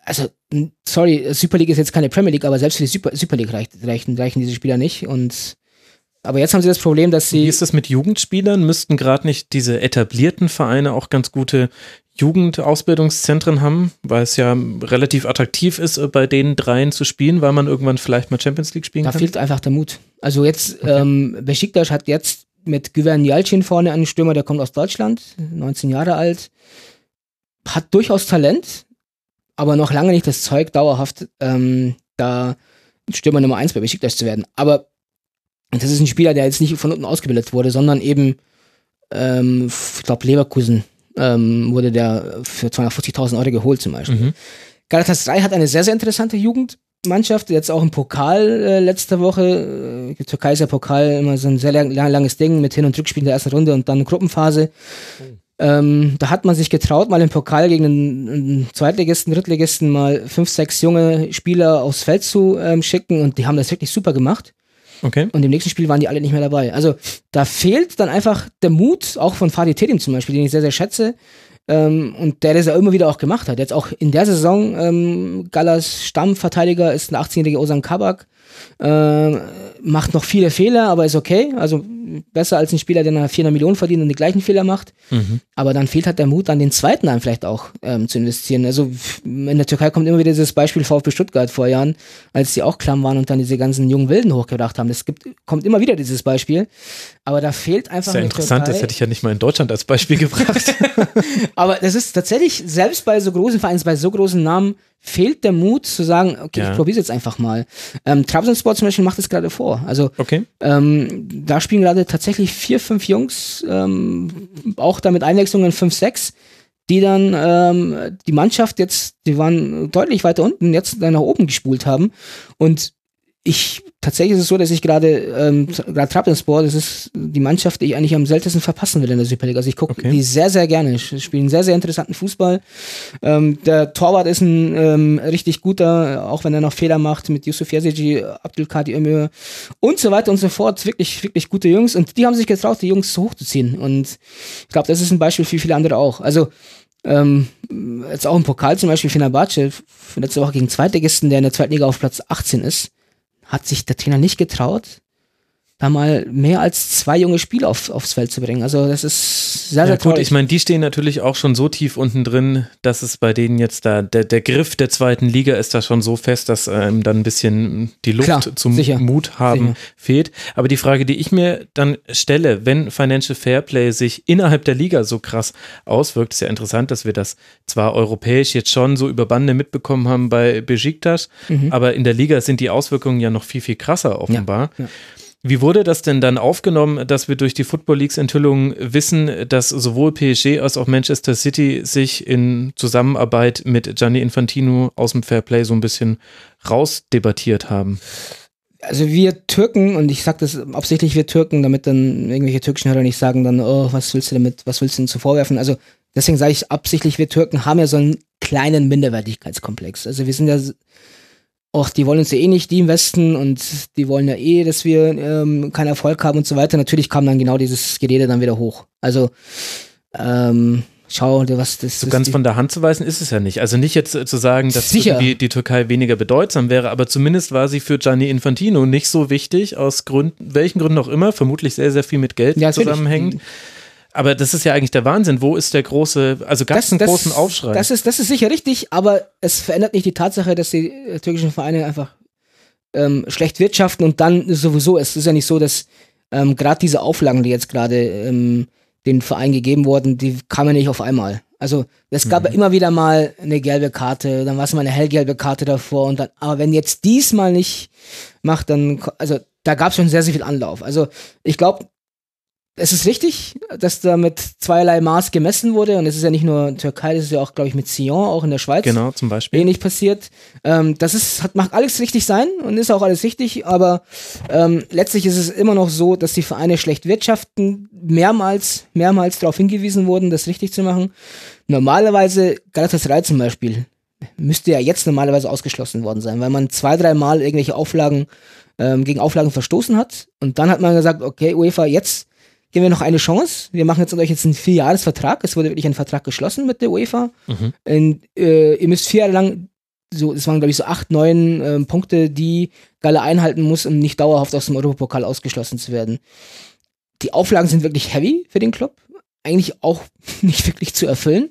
Also, sorry, Super League ist jetzt keine Premier League, aber selbst für die Super, Super League reicht, reichen, reichen diese Spieler nicht. Und aber jetzt haben sie das Problem, dass Wie sie. ist das mit Jugendspielern? Müssten gerade nicht diese etablierten Vereine auch ganz gute Jugendausbildungszentren haben, weil es ja relativ attraktiv ist, äh, bei den dreien zu spielen, weil man irgendwann vielleicht mal Champions League spielen Da kann? fehlt einfach der Mut. Also jetzt, ähm, Besiktas hat jetzt mit Güven Yalcin vorne einen Stürmer, der kommt aus Deutschland, 19 Jahre alt, hat durchaus Talent, aber noch lange nicht das Zeug, dauerhaft ähm, da Stürmer Nummer 1 bei Besiktas zu werden. Aber das ist ein Spieler, der jetzt nicht von unten ausgebildet wurde, sondern eben, ähm, ich glaube, Leverkusen ähm, wurde der für 250.000 Euro geholt zum Beispiel. Mhm. Galatasaray hat eine sehr, sehr interessante Jugendmannschaft. Jetzt auch im Pokal äh, letzte Woche. Äh, Türkei ist ja Pokal immer so ein sehr lang, lang, langes Ding mit Hin- und Rückspiel in der ersten Runde und dann Gruppenphase. Ähm, da hat man sich getraut, mal im Pokal gegen einen, einen Zweitligisten, Drittligisten mal fünf, sechs junge Spieler aufs Feld zu ähm, schicken und die haben das wirklich super gemacht. Okay. Und im nächsten Spiel waren die alle nicht mehr dabei. Also da fehlt dann einfach der Mut, auch von Fadi Terim zum Beispiel, den ich sehr, sehr schätze. Ähm, und der das ja immer wieder auch gemacht hat. Jetzt auch in der Saison, ähm, Gallas Stammverteidiger ist ein 18-jähriger Osan Kabak. Ähm, macht noch viele Fehler, aber ist okay. Also besser als ein Spieler, der nach 400 Millionen verdient und die gleichen Fehler macht. Mhm. Aber dann fehlt halt der Mut, an den zweiten dann vielleicht auch ähm, zu investieren. Also in der Türkei kommt immer wieder dieses Beispiel VfB Stuttgart vor Jahren, als sie auch klamm waren und dann diese ganzen jungen Wilden hochgebracht haben. Das gibt, kommt immer wieder dieses Beispiel. Aber da fehlt einfach Sehr interessant, das Türkei- hätte ich ja nicht mal in Deutschland als Beispiel gebracht. aber das ist tatsächlich, selbst bei so großen Vereinen, bei so großen Namen, fehlt der Mut zu sagen, okay, Ja. ich probiere jetzt einfach mal. Ähm, Trabzonspor zum Beispiel macht es gerade vor. Also Okay. ähm, da spielen gerade tatsächlich vier, fünf Jungs, ähm, auch da mit Einwechslungen fünf, sechs, die dann ähm, die Mannschaft jetzt, die waren deutlich weiter unten, jetzt dann nach oben gespult haben. Und ich tatsächlich ist es so, dass ich gerade ähm, gerade Trabzonspor, das ist die Mannschaft, die ich eigentlich am seltensten verpassen will in der Superliga. Also ich gucke Okay. die sehr sehr gerne. Sie spielen sehr sehr interessanten Fußball. Ähm, der Torwart ist ein ähm, richtig guter, auch wenn er noch Fehler macht mit Yusuf Yazici, Abdulkadir Ömür und so weiter und so fort. Wirklich wirklich gute Jungs und die haben sich getraut, die Jungs hochzuziehen und ich glaube, das ist ein Beispiel für viele andere auch. Also ähm, jetzt auch im Pokal zum Beispiel Fenerbahce, letzte Woche gegen Zweitligisten, der in der zweiten Liga auf Platz 18 ist, hat sich der Trainer nicht getraut, da mal mehr als zwei junge Spieler auf, aufs Feld zu bringen. Also das ist sehr, Ja, sehr gut, traurig. ich meine, die stehen natürlich auch schon so tief unten drin, dass es bei denen jetzt da, der, der Griff der zweiten Liga ist da schon so fest, dass ähm, dann ein bisschen die Luft Klar, zum sicher, Mut haben sicher. fehlt. Aber die Frage, die ich mir dann stelle, wenn Financial Fairplay sich innerhalb der Liga so krass auswirkt, ist ja interessant, dass wir das zwar europäisch jetzt schon so über Bande mitbekommen haben bei Besiktas, Mhm. aber in der Liga sind die Auswirkungen ja noch viel, viel krasser offenbar. ja. Wie wurde das denn dann aufgenommen, dass wir durch die Football Leagues Enthüllungen wissen, dass sowohl PSG als auch Manchester City sich in Zusammenarbeit mit Gianni Infantino aus dem Fairplay so ein bisschen rausdebattiert haben? also wir Türken, und ich sage das absichtlich wir Türken, damit dann irgendwelche türkischen Hörer nicht sagen dann, oh, was willst du damit, was willst du denn zu vorwerfen? Also deswegen sage ich absichtlich, wir Türken haben ja so einen kleinen Minderwertigkeitskomplex. Also wir sind ja, ach, die wollen uns ja eh nicht, die im Westen, und die wollen ja eh, dass wir ähm, keinen Erfolg haben und so weiter. Natürlich kam dann genau dieses Gerede dann wieder hoch. Also, ähm, schau, was das So ganz von der Hand zu weisen ist es ja nicht. Also nicht jetzt äh, zu sagen, dass die Türkei weniger bedeutsam wäre, aber zumindest war sie für Gianni Infantino nicht so wichtig, aus Gründen, welchen Gründen auch immer, vermutlich sehr, sehr viel mit Geld Ja, natürlich. Aber das ist ja eigentlich der Wahnsinn. Wo ist der große, also gab es einen großen Aufschrei? Das ist, das ist sicher richtig, aber es verändert nicht die Tatsache, dass die äh, türkischen Vereine einfach ähm, schlecht wirtschaften und dann sowieso, es ist ja nicht so, dass ähm, gerade diese Auflagen, die jetzt gerade ähm, den Verein gegeben wurden, die kamen ja nicht auf einmal. Also es gab ja immer wieder mal eine gelbe Karte, dann war es mal eine hellgelbe Karte davor und dann, aber wenn jetzt diesmal nicht macht, dann, also da gab es schon sehr, sehr viel Anlauf. Also ich glaube, es ist richtig, dass da mit zweierlei Maß gemessen wurde und es ist ja nicht nur Türkei, das ist ja auch, glaube ich, mit Sion, auch in der Schweiz genau, zum Beispiel. ähnlich passiert. Ähm, das ist, hat, macht alles richtig sein und ist auch alles richtig, aber ähm, letztlich ist es immer noch so, dass die Vereine schlecht wirtschaften, mehrmals, mehrmals darauf hingewiesen wurden, das richtig zu machen. Normalerweise, Galatasaray zum Beispiel, müsste ja jetzt normalerweise ausgeschlossen worden sein, weil man zwei, dreimal irgendwelche Auflagen ähm, gegen Auflagen verstoßen hat und dann hat man gesagt, okay, UEFA, jetzt geben wir noch eine Chance. Wir machen jetzt mit euch jetzt einen Vierjahresvertrag. Es wurde wirklich ein Vertrag geschlossen mit der UEFA. Mhm. Und, äh, ihr müsst vier Jahre lang, so, es waren glaube ich so acht, neun ähm, Punkte, die Galle einhalten muss, um nicht dauerhaft aus dem Europapokal ausgeschlossen zu werden. Die Auflagen sind wirklich heavy für den Club. Eigentlich auch nicht wirklich zu erfüllen.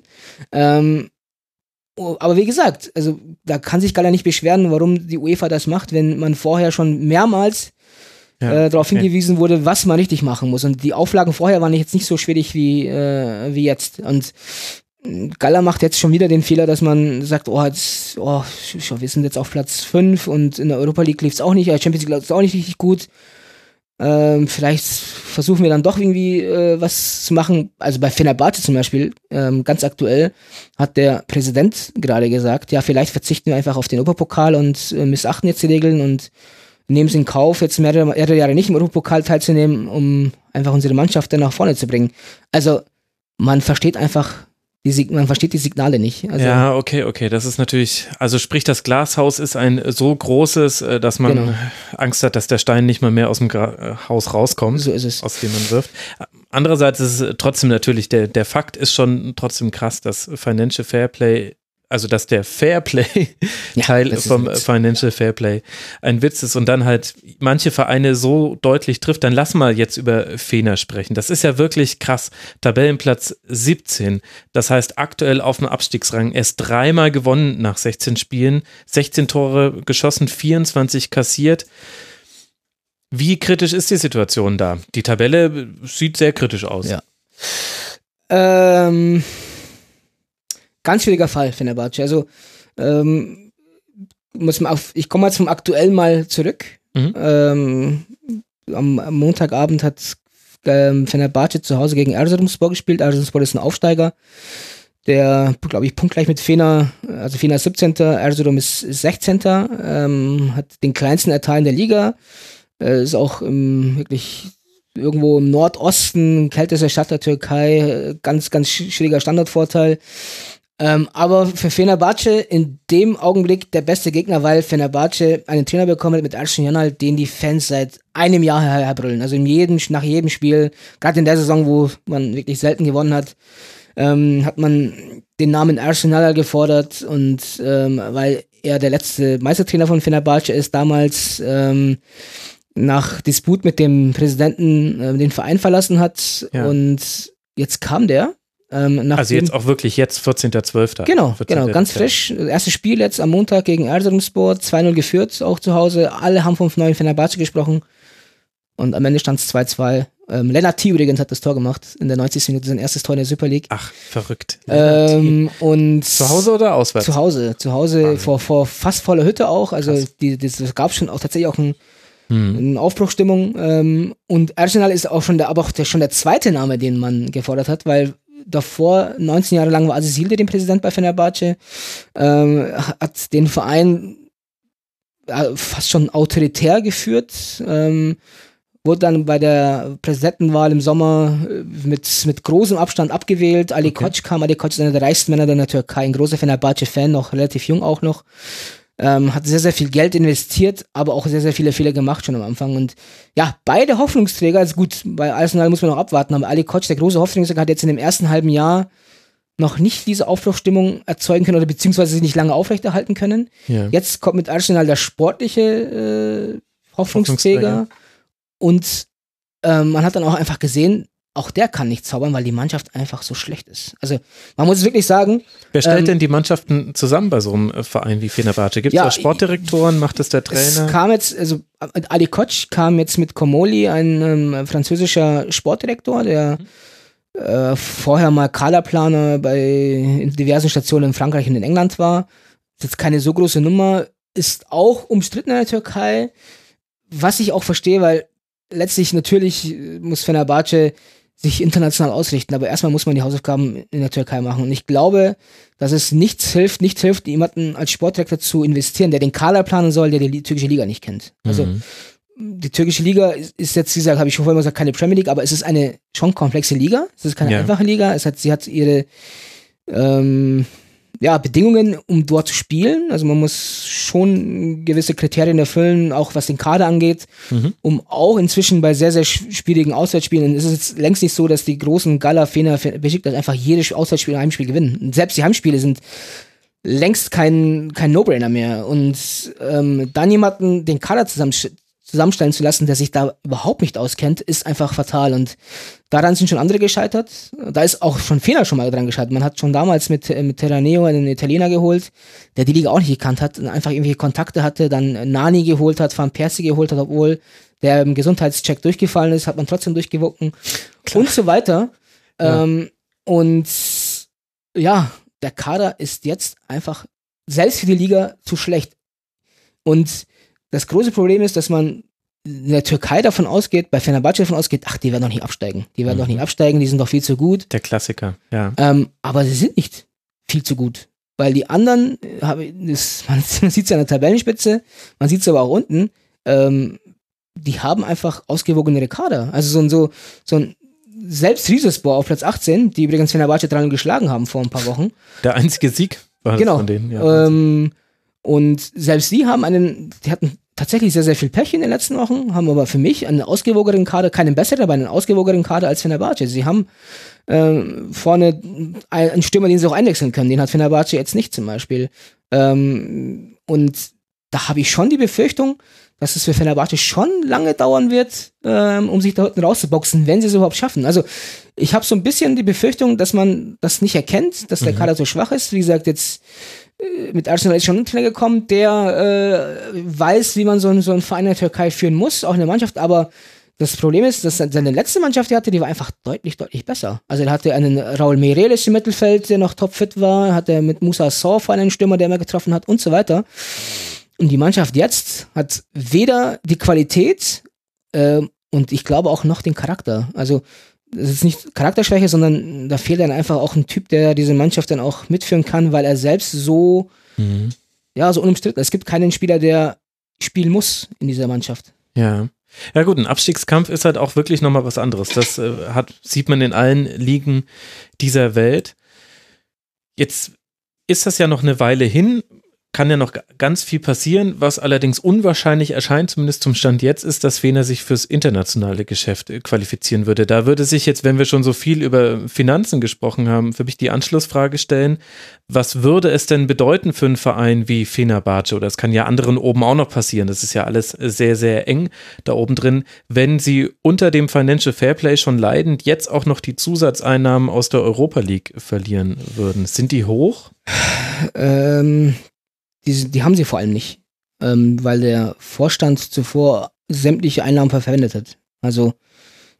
Ähm, oh, aber wie gesagt, also da kann sich Galler nicht beschweren, warum die UEFA das macht, wenn man vorher schon mehrmals Ja, äh, darauf okay. hingewiesen wurde, was man richtig machen muss. Und die Auflagen vorher waren jetzt nicht so schwierig wie, äh, wie jetzt. Und mh, Galler macht jetzt schon wieder den Fehler, dass man sagt, oh, jetzt, oh, wir sind jetzt auf Platz 5 und in der Europa League lief es auch nicht, äh, Champions League lief es auch nicht richtig gut. Ähm, vielleicht versuchen wir dann doch irgendwie äh, was zu machen. Also bei Fenerbahce zum Beispiel, ähm, ganz aktuell, hat der Präsident gerade gesagt, ja, vielleicht verzichten wir einfach auf den Europapokal und äh, missachten jetzt die Regeln und nehmen es in Kauf, jetzt mehrere, mehrere Jahre nicht im Europapokal teilzunehmen, um einfach unsere Mannschaft dann nach vorne zu bringen. Also man versteht einfach die man versteht die Signale nicht. Also, ja, okay, okay. Das ist natürlich, also sprich, das Glashaus ist ein so großes, äh, dass man Genau. Angst hat, dass der Stein nicht mal mehr aus dem Gra äh, Haus rauskommt, So aus dem man wirft. Andererseits ist es trotzdem natürlich, der, der Fakt ist schon trotzdem krass, dass Financial Fairplay, also dass der Fairplay-Teil Ja, vom. Financial Fairplay ein Witz ist und dann halt manche Vereine so deutlich trifft, dann lass mal jetzt über Fener sprechen. Das ist ja wirklich krass. Tabellenplatz 17. Das heißt aktuell auf dem Abstiegsrang erst dreimal gewonnen nach 16 Spielen, 16 Tore geschossen, 24 kassiert. Wie kritisch ist die Situation da? Die Tabelle sieht sehr kritisch aus. Ja. Ähm, ganz schwieriger Fall, Fenerbahce. Also, ähm, muss man auf, ich komme jetzt vom aktuell mal zurück. Mhm. Ähm, am, am Montagabend hat ähm, Fenerbahce zu Hause gegen Erzurumspor gespielt. Erzurumspor ist ein Aufsteiger. der, glaube ich, punktgleich mit Fener, also Fener ist 17., Erzurum ist 16., ähm, hat den kleinsten Erteil in der Liga, äh, ist auch ähm, wirklich irgendwo im Nordosten, kälteste Stadt der Türkei, ganz, ganz schwieriger Standardvorteil. Ähm, aber für Fenerbahce in dem Augenblick der beste Gegner, weil Fenerbahce einen Trainer bekommen hat mit Ersin Yanal, den die Fans seit einem Jahr her herbrüllen. Also in jedem, nach jedem Spiel, gerade in der Saison, wo man wirklich selten gewonnen hat, ähm, hat man den Namen Arsenal gefordert und ähm, weil er der letzte Meistertrainer von Fenerbahce ist, damals ähm, nach Disput mit dem Präsidenten äh, den Verein verlassen hat ja. und jetzt kam der. Ähm, also jetzt auch wirklich jetzt 14.12. Genau, 14. genau, ganz frisch. Erstes Spiel jetzt am Montag gegen Erzurumspor, 2-0 geführt, auch zu Hause. Alle haben vom neuen Fenerbahce gesprochen und am Ende stand es 2-2 ähm, Lennart T. übrigens hat das Tor gemacht in der 90. Minute, sein erstes Tor in der Super League. Ach, verrückt. Ähm, und zu Hause oder auswärts? Zu Hause, zu Hause vor, vor fast voller Hütte auch. Also die, das, das gab schon auch tatsächlich auch ein, hm. eine Aufbruchstimmung. Ähm, und Arsenal ist auch schon der, aber auch der, schon der zweite Name, den man gefordert hat, weil davor 19 Jahre lang war Aziz den Präsident bei Fenerbahce, ähm, hat den Verein fast schon autoritär geführt. Ähm, wurde dann bei der Präsidentenwahl im Sommer äh, mit, mit großem Abstand abgewählt. Ali okay. Koç kam, Ali Koç ist einer der reichsten Männer der Türkei, ein großer Fenerbahce-Fan, noch relativ jung auch noch. Ähm, hat sehr, sehr viel Geld investiert, aber auch sehr, sehr viele Fehler gemacht schon am Anfang. Und ja, beide Hoffnungsträger, also gut, bei Arsenal muss man noch abwarten, aber Ali Koç, der große Hoffnungsträger, hat jetzt in dem ersten halben Jahr noch nicht diese Aufbruchstimmung erzeugen können oder beziehungsweise sich nicht lange aufrechterhalten können. Ja. Jetzt kommt mit Arsenal der sportliche äh, Hoffnungsträger. Hoffnungsträger und ähm, man hat dann auch einfach gesehen, auch der kann nicht zaubern, weil die Mannschaft einfach so schlecht ist. Also man muss es wirklich sagen. Wer stellt ähm, denn die Mannschaften zusammen bei so einem äh, Verein wie Fenerbahce? Gibt es ja, da Sportdirektoren? Macht das der Trainer? Es kam jetzt, also Ali Koch kam jetzt mit Komoli, ein ähm, französischer Sportdirektor, der mhm. äh, vorher mal Kaderplaner bei diversen Stationen in Frankreich und in England war. Ist jetzt keine so große Nummer, ist auch umstritten in der Türkei, was ich auch verstehe, weil letztlich natürlich muss Fenerbahce sich international ausrichten, aber erstmal muss man die Hausaufgaben in der Türkei machen. Und ich glaube, dass es nichts hilft, nichts hilft, jemanden als Sportdirektor zu investieren, der den Kader planen soll, der die türkische Liga nicht kennt. Also mhm. die türkische Liga ist jetzt, wie gesagt, habe ich schon vorhin gesagt, keine Premier League, aber es ist eine schon komplexe Liga. Es ist keine ja. einfache Liga. Es hat, sie hat ihre ähm, ja, Bedingungen, um dort zu spielen. Also man muss schon gewisse Kriterien erfüllen, auch was den Kader angeht, mhm. um auch inzwischen bei sehr, sehr schwierigen Auswärtsspielen, es ist jetzt längst nicht so, dass die großen Gala, Fener, Besiktas einfach jedes Auswärtsspiel und Heimspiel gewinnen. Und selbst die Heimspiele sind längst kein, kein No-Brainer mehr. Und ähm, dann jemanden den Kader zusammen zusammenstellen zu lassen, der sich da überhaupt nicht auskennt, ist einfach fatal. Und daran sind schon andere gescheitert. Da ist auch schon Fehler schon mal dran gescheitert. Man hat schon damals mit, äh, mit Terraneo einen Italiener geholt, der die Liga auch nicht gekannt hat und einfach irgendwelche Kontakte hatte, dann Nani geholt hat, Van Persie geholt hat, obwohl der im Gesundheitscheck durchgefallen ist, hat man trotzdem durchgewunken und so weiter. Ja. Ähm, und ja, der Kader ist jetzt einfach selbst für die Liga zu schlecht. Und das große Problem ist, dass man in der Türkei davon ausgeht, bei Fenerbahce davon ausgeht, ach, die werden doch nicht absteigen. Die werden mhm. doch nicht absteigen, die sind doch viel zu gut. Der Klassiker, ja. Ähm, aber sie sind nicht viel zu gut. Weil die anderen, das, man, sieht es ja an der Tabellenspitze, man sieht es aber auch unten, ähm, die haben einfach ausgewogenere Kader. Also so ein, so, so ein selbst Riesespor auf Platz 18, die übrigens Fenerbahce 3 geschlagen haben vor ein paar Wochen. Der einzige Sieg war genau. von denen, ja. Ähm, und selbst die haben einen, die hatten tatsächlich sehr, sehr viel Pech in den letzten Wochen, haben aber für mich einen ausgewogenen Kader, keinen besseren, aber einen ausgewogenen Kader als Fenerbahce. Sie haben ähm, vorne einen Stürmer, den sie auch einwechseln können. Den hat Fenerbahce jetzt nicht zum Beispiel. Ähm, und da habe ich schon die Befürchtung, dass es für Fenerbahce schon lange dauern wird, ähm, um sich da unten rauszuboxen, wenn sie es überhaupt schaffen. Also ich habe so ein bisschen die Befürchtung, dass man das nicht erkennt, dass der mhm. Kader so schwach ist. Wie gesagt, jetzt mit Arsenal ist schon ein Trainer gekommen, der äh, weiß, wie man so, so einen Verein in der Türkei führen muss, auch in der Mannschaft, aber das Problem ist, dass seine letzte Mannschaft, die hatte, die war einfach deutlich, deutlich besser. Also er hatte einen Raul Meireles im Mittelfeld, der noch topfit war, hatte mit Musa Sof einen Stürmer, der mehr getroffen hat und so weiter. Und die Mannschaft jetzt hat weder die Qualität äh, und ich glaube auch noch den Charakter. Also das ist nicht Charakterschwäche, sondern da fehlt dann einfach auch ein Typ, der diese Mannschaft dann auch mitführen kann, weil er selbst so, mhm. ja, so unumstritten ist. Es gibt keinen Spieler, der spielen muss in dieser Mannschaft. Ja. Ja gut, ein Abstiegskampf ist halt auch wirklich nochmal was anderes. Das äh, hat, sieht man in allen Ligen dieser Welt. Jetzt ist das ja noch eine Weile hin kann ja noch ganz viel passieren. Was allerdings unwahrscheinlich erscheint, zumindest zum Stand jetzt, ist, dass Fener sich fürs internationale Geschäft äh, qualifizieren würde. Da würde sich jetzt, wenn wir schon so viel über Finanzen gesprochen haben, für mich die Anschlussfrage stellen, was würde es denn bedeuten für einen Verein wie Fenerbahce, oder es kann ja anderen oben auch noch passieren, das ist ja alles sehr, sehr eng da oben drin, wenn sie unter dem Financial Fairplay schon leidend jetzt auch noch die Zusatzeinnahmen aus der Europa League verlieren würden. Sind die hoch? Ähm, die, die haben sie vor allem nicht, ähm, weil der Vorstand zuvor sämtliche Einnahmen verwendet hat. Also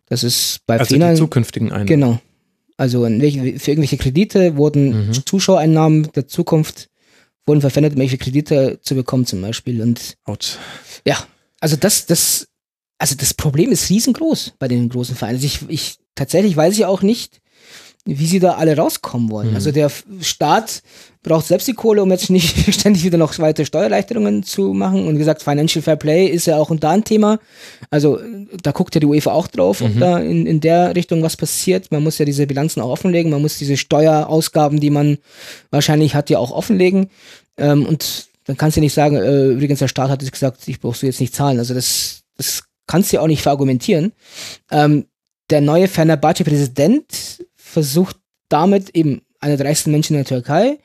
das ist bei also Fehlern, die zukünftigen Einnahmen. Genau. Also für irgendwelche Kredite wurden mhm. Zuschauereinnahmen der Zukunft wurden verwendet, um welche Kredite zu bekommen zum Beispiel. Und Out. ja, also das, das, also das Problem ist riesengroß bei den großen Vereinen. Also ich, ich tatsächlich weiß ich auch nicht, wie sie da alle rauskommen wollen. Mhm. Also der Staat braucht selbst die Kohle, um jetzt nicht ständig wieder noch weitere Steuererleichterungen zu machen. Und wie gesagt, Financial Fair Play ist ja auch da ein Thema. Also da guckt ja die UEFA auch drauf, mhm. ob da in, in der Richtung was passiert. Man muss ja diese Bilanzen auch offenlegen. Man muss diese Steuerausgaben, die man wahrscheinlich hat, ja auch offenlegen. Ähm, und dann kannst du nicht sagen, äh, übrigens der Staat hat jetzt gesagt, ich brauchst du jetzt nicht zahlen. Also das, das kannst du ja auch nicht verargumentieren. Ähm, der neue Fenerbahce-Präsident versucht damit eben einer der reichsten Menschen in der Türkei,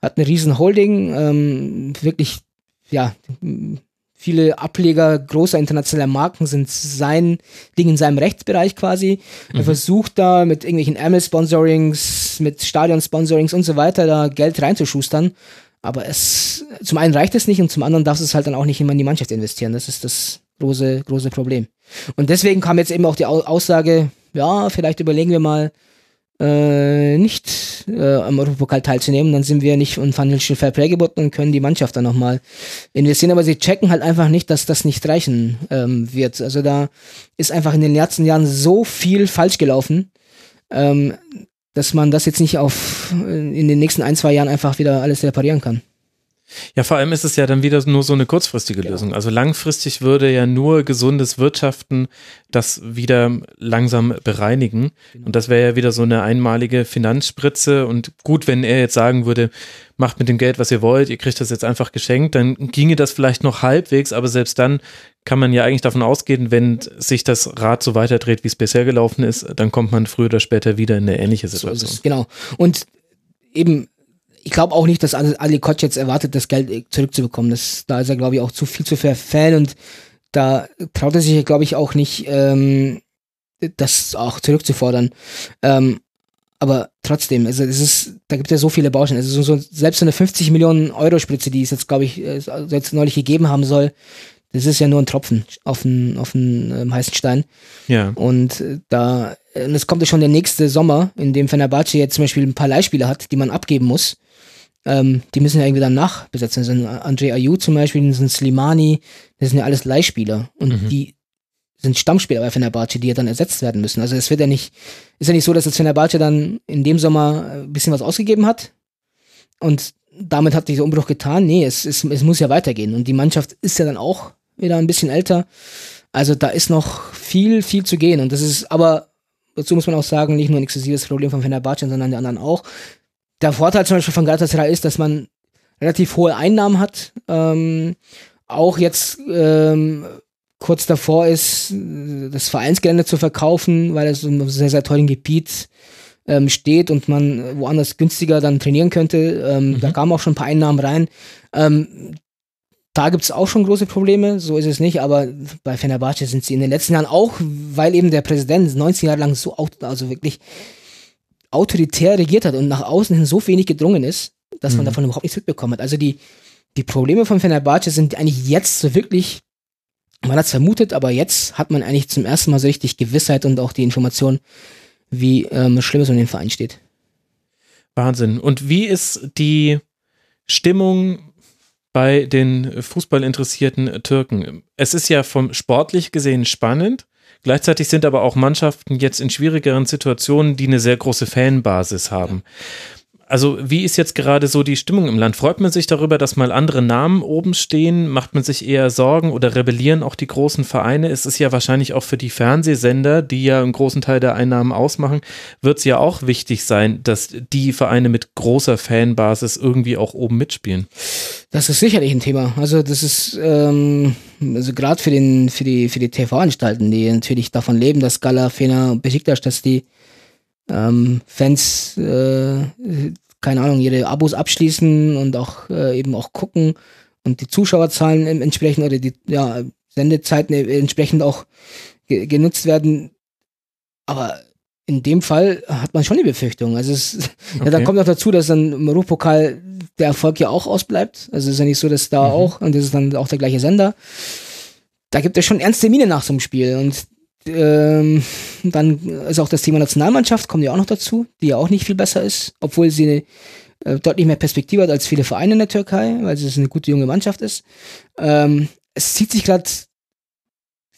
hat eine riesen Holding, ähm, wirklich, ja, viele Ableger großer internationaler Marken sind sein Ding in seinem Rechtsbereich quasi. Mhm. Er versucht da mit irgendwelchen Ärmel-Sponsorings, mit Stadion-Sponsorings und so weiter da Geld reinzuschustern. Aber es, zum einen reicht es nicht und zum anderen darf es halt dann auch nicht immer in die Mannschaft investieren. Das ist das große, große Problem. Und deswegen kam jetzt eben auch die Aussage, ja, vielleicht überlegen wir mal, äh, nicht äh, am Europapokal teilzunehmen, dann sind wir nicht von Financial Fair Play geboten und können die Mannschaft dann nochmal investieren. Aber sie checken halt einfach nicht, dass das nicht reichen ähm, wird. Also da ist einfach in den letzten Jahren so viel falsch gelaufen, ähm, dass man das jetzt nicht auf in den nächsten ein, zwei Jahren einfach wieder alles reparieren kann. Ja, vor allem ist es ja dann wieder nur so eine kurzfristige genau. Lösung. Also langfristig würde ja nur gesundes Wirtschaften das wieder langsam bereinigen. Genau. Und das wäre ja wieder so eine einmalige Finanzspritze. Und gut, wenn er jetzt sagen würde, macht mit dem Geld, was ihr wollt, ihr kriegt das jetzt einfach geschenkt, dann ginge das vielleicht noch halbwegs, aber selbst dann kann man ja eigentlich davon ausgehen, wenn sich das Rad so weiterdreht, wie es bisher gelaufen ist, dann kommt man früher oder später wieder in eine ähnliche Situation. So genau. Und eben ich glaube auch nicht, dass Ali Koch jetzt erwartet, das Geld zurückzubekommen. Das, da ist er, glaube ich, auch zu viel zu fair Fan und da traut er sich, glaube ich, auch nicht, ähm, das auch zurückzufordern. Ähm, aber trotzdem, also es ist, da gibt es ja so viele Baustellen. Also so, so, selbst so eine 50 Millionen Euro Spritze, die es jetzt, glaube ich, äh, jetzt neulich gegeben haben soll, das ist ja nur ein Tropfen auf den, auf den ähm, heißen Stein. Ja. Und äh, da, und es kommt ja schon der nächste Sommer, in dem Fenerbahce jetzt zum Beispiel ein paar Leihspieler hat, die man abgeben muss ähm, die müssen ja irgendwie dann nachbesetzen. Das sind Andre Ayew zum Beispiel, das sind Slimani, das sind ja alles Leihspieler. Und mhm. die sind Stammspieler bei Fenerbahce, die ja dann ersetzt werden müssen. Also es wird ja nicht, ist ja nicht so, dass das Fenerbahce dann in dem Sommer ein bisschen was ausgegeben hat und damit hat dieser Umbruch getan. Nee, es, es, es muss ja weitergehen. Und die Mannschaft ist ja dann auch wieder ein bisschen älter. Also da ist noch viel, viel zu gehen. Und das ist aber, dazu muss man auch sagen, nicht nur ein exklusives Problem von Fenerbahce, sondern der anderen auch der Vorteil zum Beispiel von Galatasaray ist, dass man relativ hohe Einnahmen hat. Ähm, auch jetzt ähm, kurz davor ist, das Vereinsgelände zu verkaufen, weil es in einem sehr, sehr tollen Gebiet ähm, steht und man woanders günstiger dann trainieren könnte. Ähm, mhm. Da kamen auch schon ein paar Einnahmen rein. Ähm, da gibt es auch schon große Probleme, so ist es nicht, aber bei Fenerbahce sind sie in den letzten Jahren auch, weil eben der Präsident 19 Jahre lang so, also wirklich autoritär regiert hat und nach außen hin so wenig gedrungen ist, dass mhm. man davon überhaupt nichts mitbekommen hat. Also die, die Probleme von Fenerbahce sind eigentlich jetzt so wirklich, man hat es vermutet, aber jetzt hat man eigentlich zum ersten Mal so richtig Gewissheit und auch die Information, wie ähm, schlimm es um den Verein steht. Wahnsinn. Und wie ist die Stimmung bei den fußballinteressierten Türken? Es ist ja vom sportlich gesehen spannend. Gleichzeitig sind aber auch Mannschaften jetzt in schwierigeren Situationen, die eine sehr große Fanbasis haben. Also wie ist jetzt gerade so die Stimmung im Land? Freut man sich darüber, dass mal andere Namen oben stehen? Macht man sich eher Sorgen oder rebellieren auch die großen Vereine? Es ist ja wahrscheinlich auch für die Fernsehsender, die ja einen großen Teil der Einnahmen ausmachen, wird es ja auch wichtig sein, dass die Vereine mit großer Fanbasis irgendwie auch oben mitspielen. Das ist sicherlich ein Thema. Also das ist ähm, also gerade für den für die für die TV-Anstalten, die natürlich davon leben, dass Gala, Fener, Besiktas, dass die ähm, Fans, äh, keine Ahnung, ihre Abos abschließen und auch äh, eben auch gucken und die Zuschauerzahlen entsprechend oder die ja, Sendezeiten entsprechend auch ge genutzt werden. Aber in dem Fall hat man schon die Befürchtung. Also es, okay. ja, dann kommt noch dazu, dass dann im Europapokal der Erfolg ja auch ausbleibt. Also es ist ja nicht so, dass da mhm. auch, und das ist dann auch der gleiche Sender. Da gibt es schon ernste Miene nach so einem Spiel. Und ähm, dann ist auch das Thema Nationalmannschaft, kommt ja auch noch dazu, die ja auch nicht viel besser ist, obwohl sie eine, äh, deutlich mehr Perspektive hat als viele Vereine in der Türkei, weil es eine gute junge Mannschaft ist. Ähm, es zieht sich gerade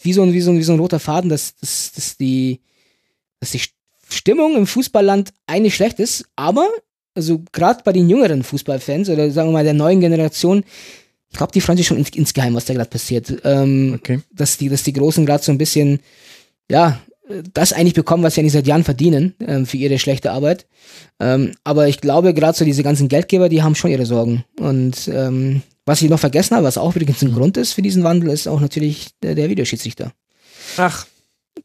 wie so, ein, wie, so ein, wie so ein roter Faden, dass, dass, dass, die, dass die Stimmung im Fußballland eigentlich schlecht ist, aber also gerade bei den jüngeren Fußballfans oder sagen wir mal der neuen Generation, ich glaube, die freuen sich schon ins, insgeheim, was da gerade passiert. Ähm, okay. Dass die, dass die Großen gerade so ein bisschen ja, das eigentlich bekommen, was sie eigentlich seit Jahren verdienen ähm, für ihre schlechte Arbeit. Ähm, aber ich glaube, gerade so diese ganzen Geldgeber, die haben schon ihre Sorgen. Und ähm, was ich noch vergessen habe, was auch übrigens ein Grund ist für diesen Wandel, ist auch natürlich der, der Videoschiedsrichter. Ach.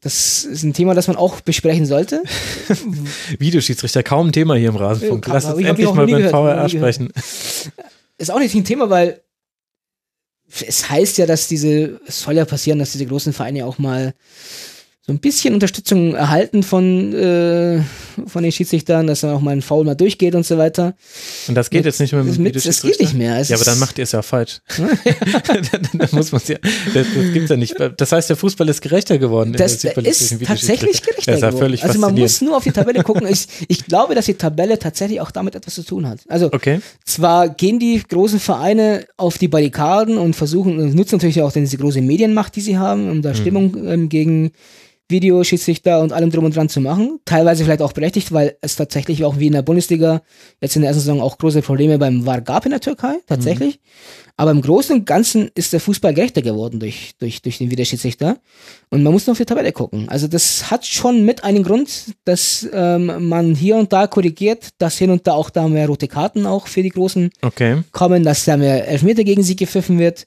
Das ist ein Thema, das man auch besprechen sollte. Videoschiedsrichter, kaum ein Thema hier im Rasenfunk. Lass uns endlich mal über den VRR sprechen. Ist auch nicht ein Thema, weil es heißt ja, dass diese, es soll ja passieren, dass diese großen Vereine auch mal so ein bisschen Unterstützung erhalten von, äh, von den Schiedsrichtern, dass dann auch mal ein Foul mal durchgeht und so weiter. Und das geht mit, jetzt nicht mehr mit, mit Das geht nicht mehr. Es ja, aber dann macht ihr es ja falsch. dann, dann, muss man ja, das, das gibt's ja nicht. Das heißt, der Fußball ist gerechter geworden. Das ist tatsächlich gerechter das ist ja geworden. Also man muss nur auf die Tabelle gucken. Ich, ich glaube, dass die Tabelle tatsächlich auch damit etwas zu tun hat. Also okay. zwar gehen die großen Vereine auf die Barrikaden und versuchen, und nutzen natürlich auch diese große Medienmacht, die sie haben, um da hm. Stimmung ähm, gegen Videoschiedsrichter und allem drum und dran zu machen. Teilweise vielleicht auch berechtigt, weil es tatsächlich auch wie in der Bundesliga jetzt in der ersten Saison auch große Probleme beim VAR gab in der Türkei, tatsächlich. Mhm. Aber im Großen und Ganzen ist der Fußball gerechter geworden durch, durch, durch den Videoschiedsrichter. Und man muss nur auf die Tabelle gucken. Also das hat schon mit einen Grund, dass ähm, man hier und da korrigiert, dass hin und da auch da mehr rote Karten auch für die Großen okay. kommen, dass da mehr Elfmeter gegen sie gepfiffen wird.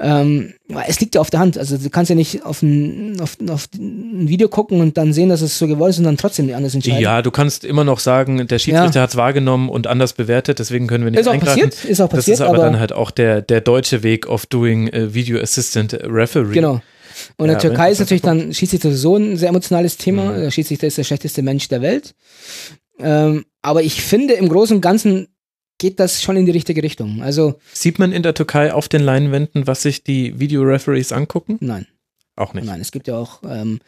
Ähm, es liegt ja auf der Hand. Also du kannst ja nicht auf ein, auf, auf ein Video gucken und dann sehen, dass es so gewollt ist und dann trotzdem anders entscheiden. Ja, du kannst immer noch sagen, der Schiedsrichter ja. hat es wahrgenommen und anders bewertet, deswegen können wir nicht ist auch Passiert, ist auch passiert. Das ist aber, aber dann halt auch der, der deutsche Weg of doing uh, Video Assistant Referee. Genau. Und in der Türkei ist natürlich dann Schiedsrichter so ein sehr emotionales Thema. Mhm. Der Schiedsrichter ist der schlechteste Mensch der Welt. Ähm, aber ich finde im Großen und Ganzen geht das schon in die richtige Richtung. Also Sieht man in der Türkei auf den Leinwänden, was sich die Videoreferees angucken? Nein. Auch nicht. Nein, es gibt ja auch, ähm,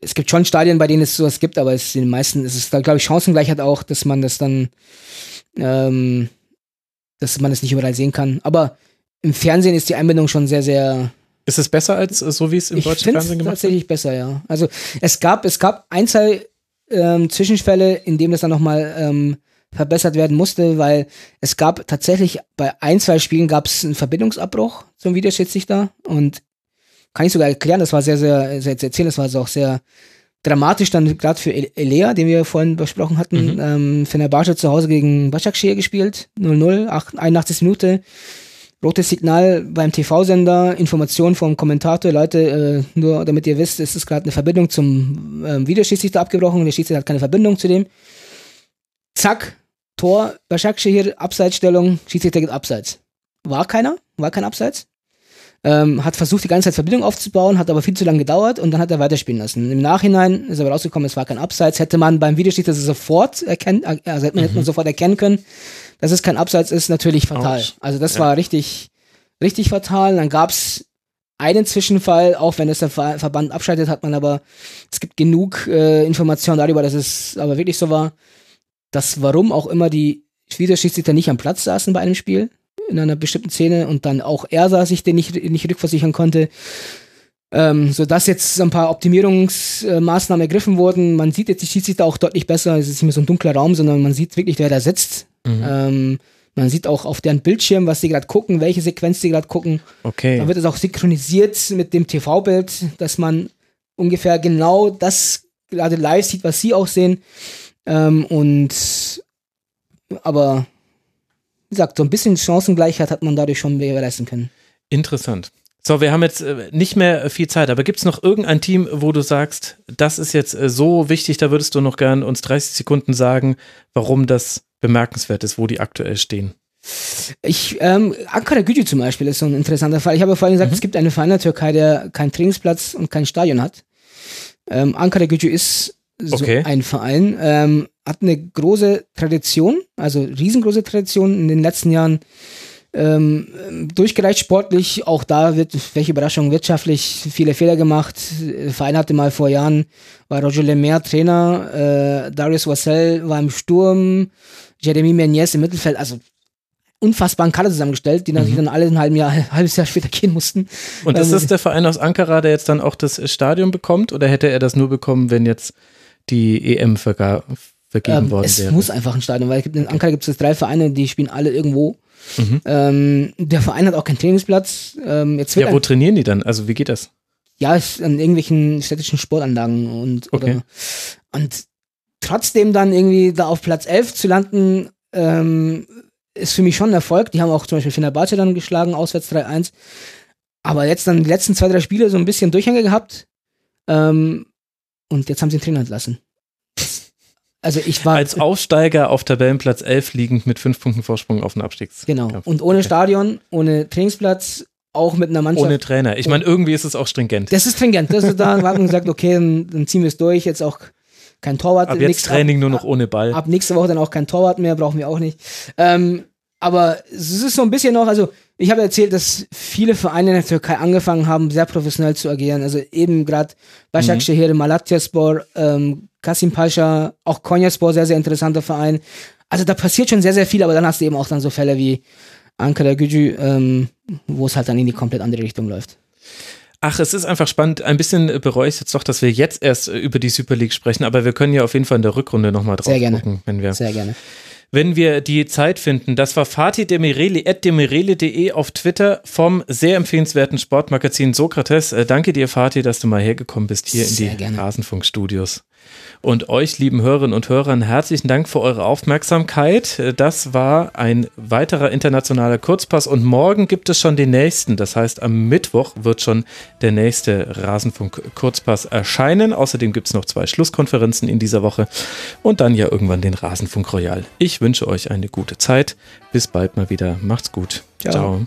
es gibt schon Stadien, bei denen es sowas gibt, aber es in den meisten ist es da, glaube ich, Chancengleichheit auch, dass man das dann, ähm, dass man das nicht überall sehen kann. Aber im Fernsehen ist die Einbindung schon sehr, sehr. Ist es besser als äh, so, wie es im ich deutschen Fernsehen gemacht wird? tatsächlich besser, ja. Also es gab, es gab ein, zwei ähm, Zwischenfälle, in dem das dann nochmal ähm, verbessert werden musste, weil es gab tatsächlich bei ein, zwei Spielen gab es einen Verbindungsabbruch zum Videoschiedsrichter und kann ich sogar erklären, das war sehr, sehr, sehr, sehr erzählen, das war auch sehr dramatisch dann gerade für Elea, den wir vorhin besprochen hatten, mhm. ähm, Fenerbahce zu Hause gegen Başakşehir gespielt, 0-0, 81. Minute, rotes Signal beim TV-Sender, Information vom Kommentator, Leute, äh, nur damit ihr wisst, es ist gerade eine Verbindung zum ähm, Videoschiedsrichter abgebrochen, der Schiedsrichter hat keine Verbindung zu dem. Zack, Tor, hier, Abseitsstellung, Schiedsrichter geht abseits. War keiner, war kein Abseits. Ähm, hat versucht, die ganze Zeit Verbindung aufzubauen, hat aber viel zu lange gedauert und dann hat er weiterspielen lassen. Im Nachhinein ist aber rausgekommen, es war kein Abseits. Hätte man beim Videoschiedsrichter sofort erkennen, äh, also hätte man, mhm. hätte man sofort erkennen können, dass es kein Abseits ist, natürlich fatal. Ouch. Also das ja. war richtig, richtig fatal. Dann gab's einen Zwischenfall, auch wenn es der Verband abschaltet, hat man aber, es gibt genug äh, Informationen darüber, dass es aber wirklich so war dass warum auch immer die Videoschiedsrichter nicht am Platz saßen bei einem Spiel in einer bestimmten Szene und dann auch er sah sich den nicht, nicht rückversichern konnte. Ähm, sodass jetzt ein paar Optimierungsmaßnahmen ergriffen wurden. Man sieht jetzt die Schiedsrichter auch deutlich besser. Es ist nicht mehr so ein dunkler Raum, sondern man sieht wirklich, wer da sitzt. Mhm. Ähm, man sieht auch auf deren Bildschirm, was sie gerade gucken, welche Sequenz sie gerade gucken. Okay. Dann wird es auch synchronisiert mit dem TV-Bild, dass man ungefähr genau das gerade live sieht, was sie auch sehen. Ähm, und aber wie gesagt, so ein bisschen Chancengleichheit hat man dadurch schon gewährleisten können. Interessant. So, wir haben jetzt äh, nicht mehr viel Zeit, aber gibt es noch irgendein Team, wo du sagst, das ist jetzt äh, so wichtig, da würdest du noch gern uns 30 Sekunden sagen, warum das bemerkenswert ist, wo die aktuell stehen? Ich, ähm, Ankara Gücü zum Beispiel ist so ein interessanter Fall. Ich habe vorhin gesagt, mhm. es gibt einen Verein in der Türkei, der keinen Trainingsplatz und kein Stadion hat. Ähm, Ankara Gücü ist so okay. ein Verein, ähm, hat eine große Tradition, also riesengroße Tradition in den letzten Jahren ähm, durchgereicht sportlich. Auch da wird, welche Überraschung, wirtschaftlich viele Fehler gemacht. Der Verein hatte mal vor Jahren, war Roger Lemaire Trainer, äh, Darius Wassell war im Sturm, Jeremy Menez im Mittelfeld, also unfassbaren Kader zusammengestellt, die natürlich mhm. dann alle ein halbes Jahr, ein halbes Jahr später gehen mussten. Und ist ähm, das der Verein aus Ankara, der jetzt dann auch das Stadion bekommt oder hätte er das nur bekommen, wenn jetzt die EM vergeben ähm, worden es wäre? Es muss einfach ein Stadion, weil in Ankara gibt es drei Vereine, die spielen alle irgendwo. Mhm. Ähm, der Verein hat auch keinen Trainingsplatz. Ähm, jetzt ja, wo trainieren die dann? Also wie geht das? Ja, an irgendwelchen städtischen Sportanlagen und okay. oder, und trotzdem dann irgendwie da auf Platz 11 zu landen, ähm, ist für mich schon ein Erfolg. Die haben auch zum Beispiel Fenerbahce dann geschlagen, auswärts 3-1. Aber jetzt dann die letzten zwei, drei Spiele so ein bisschen Durchhänge gehabt. Ähm, und jetzt haben sie den Trainer entlassen. Also ich war. Als Aufsteiger auf Tabellenplatz 11 liegend mit fünf Punkten Vorsprung auf den Abstiegs. Genau. Und ohne Stadion, ohne Trainingsplatz, auch mit einer Mannschaft. Ohne Trainer. Ich meine, irgendwie ist es auch stringent. Das ist stringent. Das ist da, haben wir gesagt, okay, dann, dann ziehen wir es durch. Jetzt auch kein Torwart. Ab jetzt Training ab, nur noch ohne Ball. Ab nächste Woche dann auch kein Torwart mehr, brauchen wir auch nicht. Ähm, aber es ist so ein bisschen noch, also ich habe erzählt, dass viele Vereine in der Türkei angefangen haben, sehr professionell zu agieren. Also eben gerade Başakşehir, mhm. Malatyaspor, ähm, Kasim Pascha, auch Konyaspor, sehr, sehr interessanter Verein. Also da passiert schon sehr, sehr viel, aber dann hast du eben auch dann so Fälle wie Ankara Gücü, ähm, wo es halt dann in die komplett andere Richtung läuft. Ach, es ist einfach spannend. Ein bisschen bereue ich jetzt doch, dass wir jetzt erst über die Super League sprechen, aber wir können ja auf jeden Fall in der Rückrunde nochmal drauf Sehr gerne. gucken, wenn wir. Sehr gerne wenn wir die Zeit finden. Das war Fatih Demireli, at demireli.de auf Twitter vom sehr empfehlenswerten Sportmagazin Sokrates. Äh, danke dir, Fatih, dass du mal hergekommen bist hier sehr in die Rasenfunkstudios. Und euch, lieben Hörerinnen und Hörern, herzlichen Dank für eure Aufmerksamkeit. Das war ein weiterer internationaler Kurzpass und morgen gibt es schon den nächsten. Das heißt, am Mittwoch wird schon der nächste Rasenfunk-Kurzpass erscheinen. Außerdem gibt es noch zwei Schlusskonferenzen in dieser Woche und dann ja irgendwann den Rasenfunk Royal. Ich wünsche euch eine gute Zeit. Bis bald mal wieder. Macht's gut. Ciao. Ciao.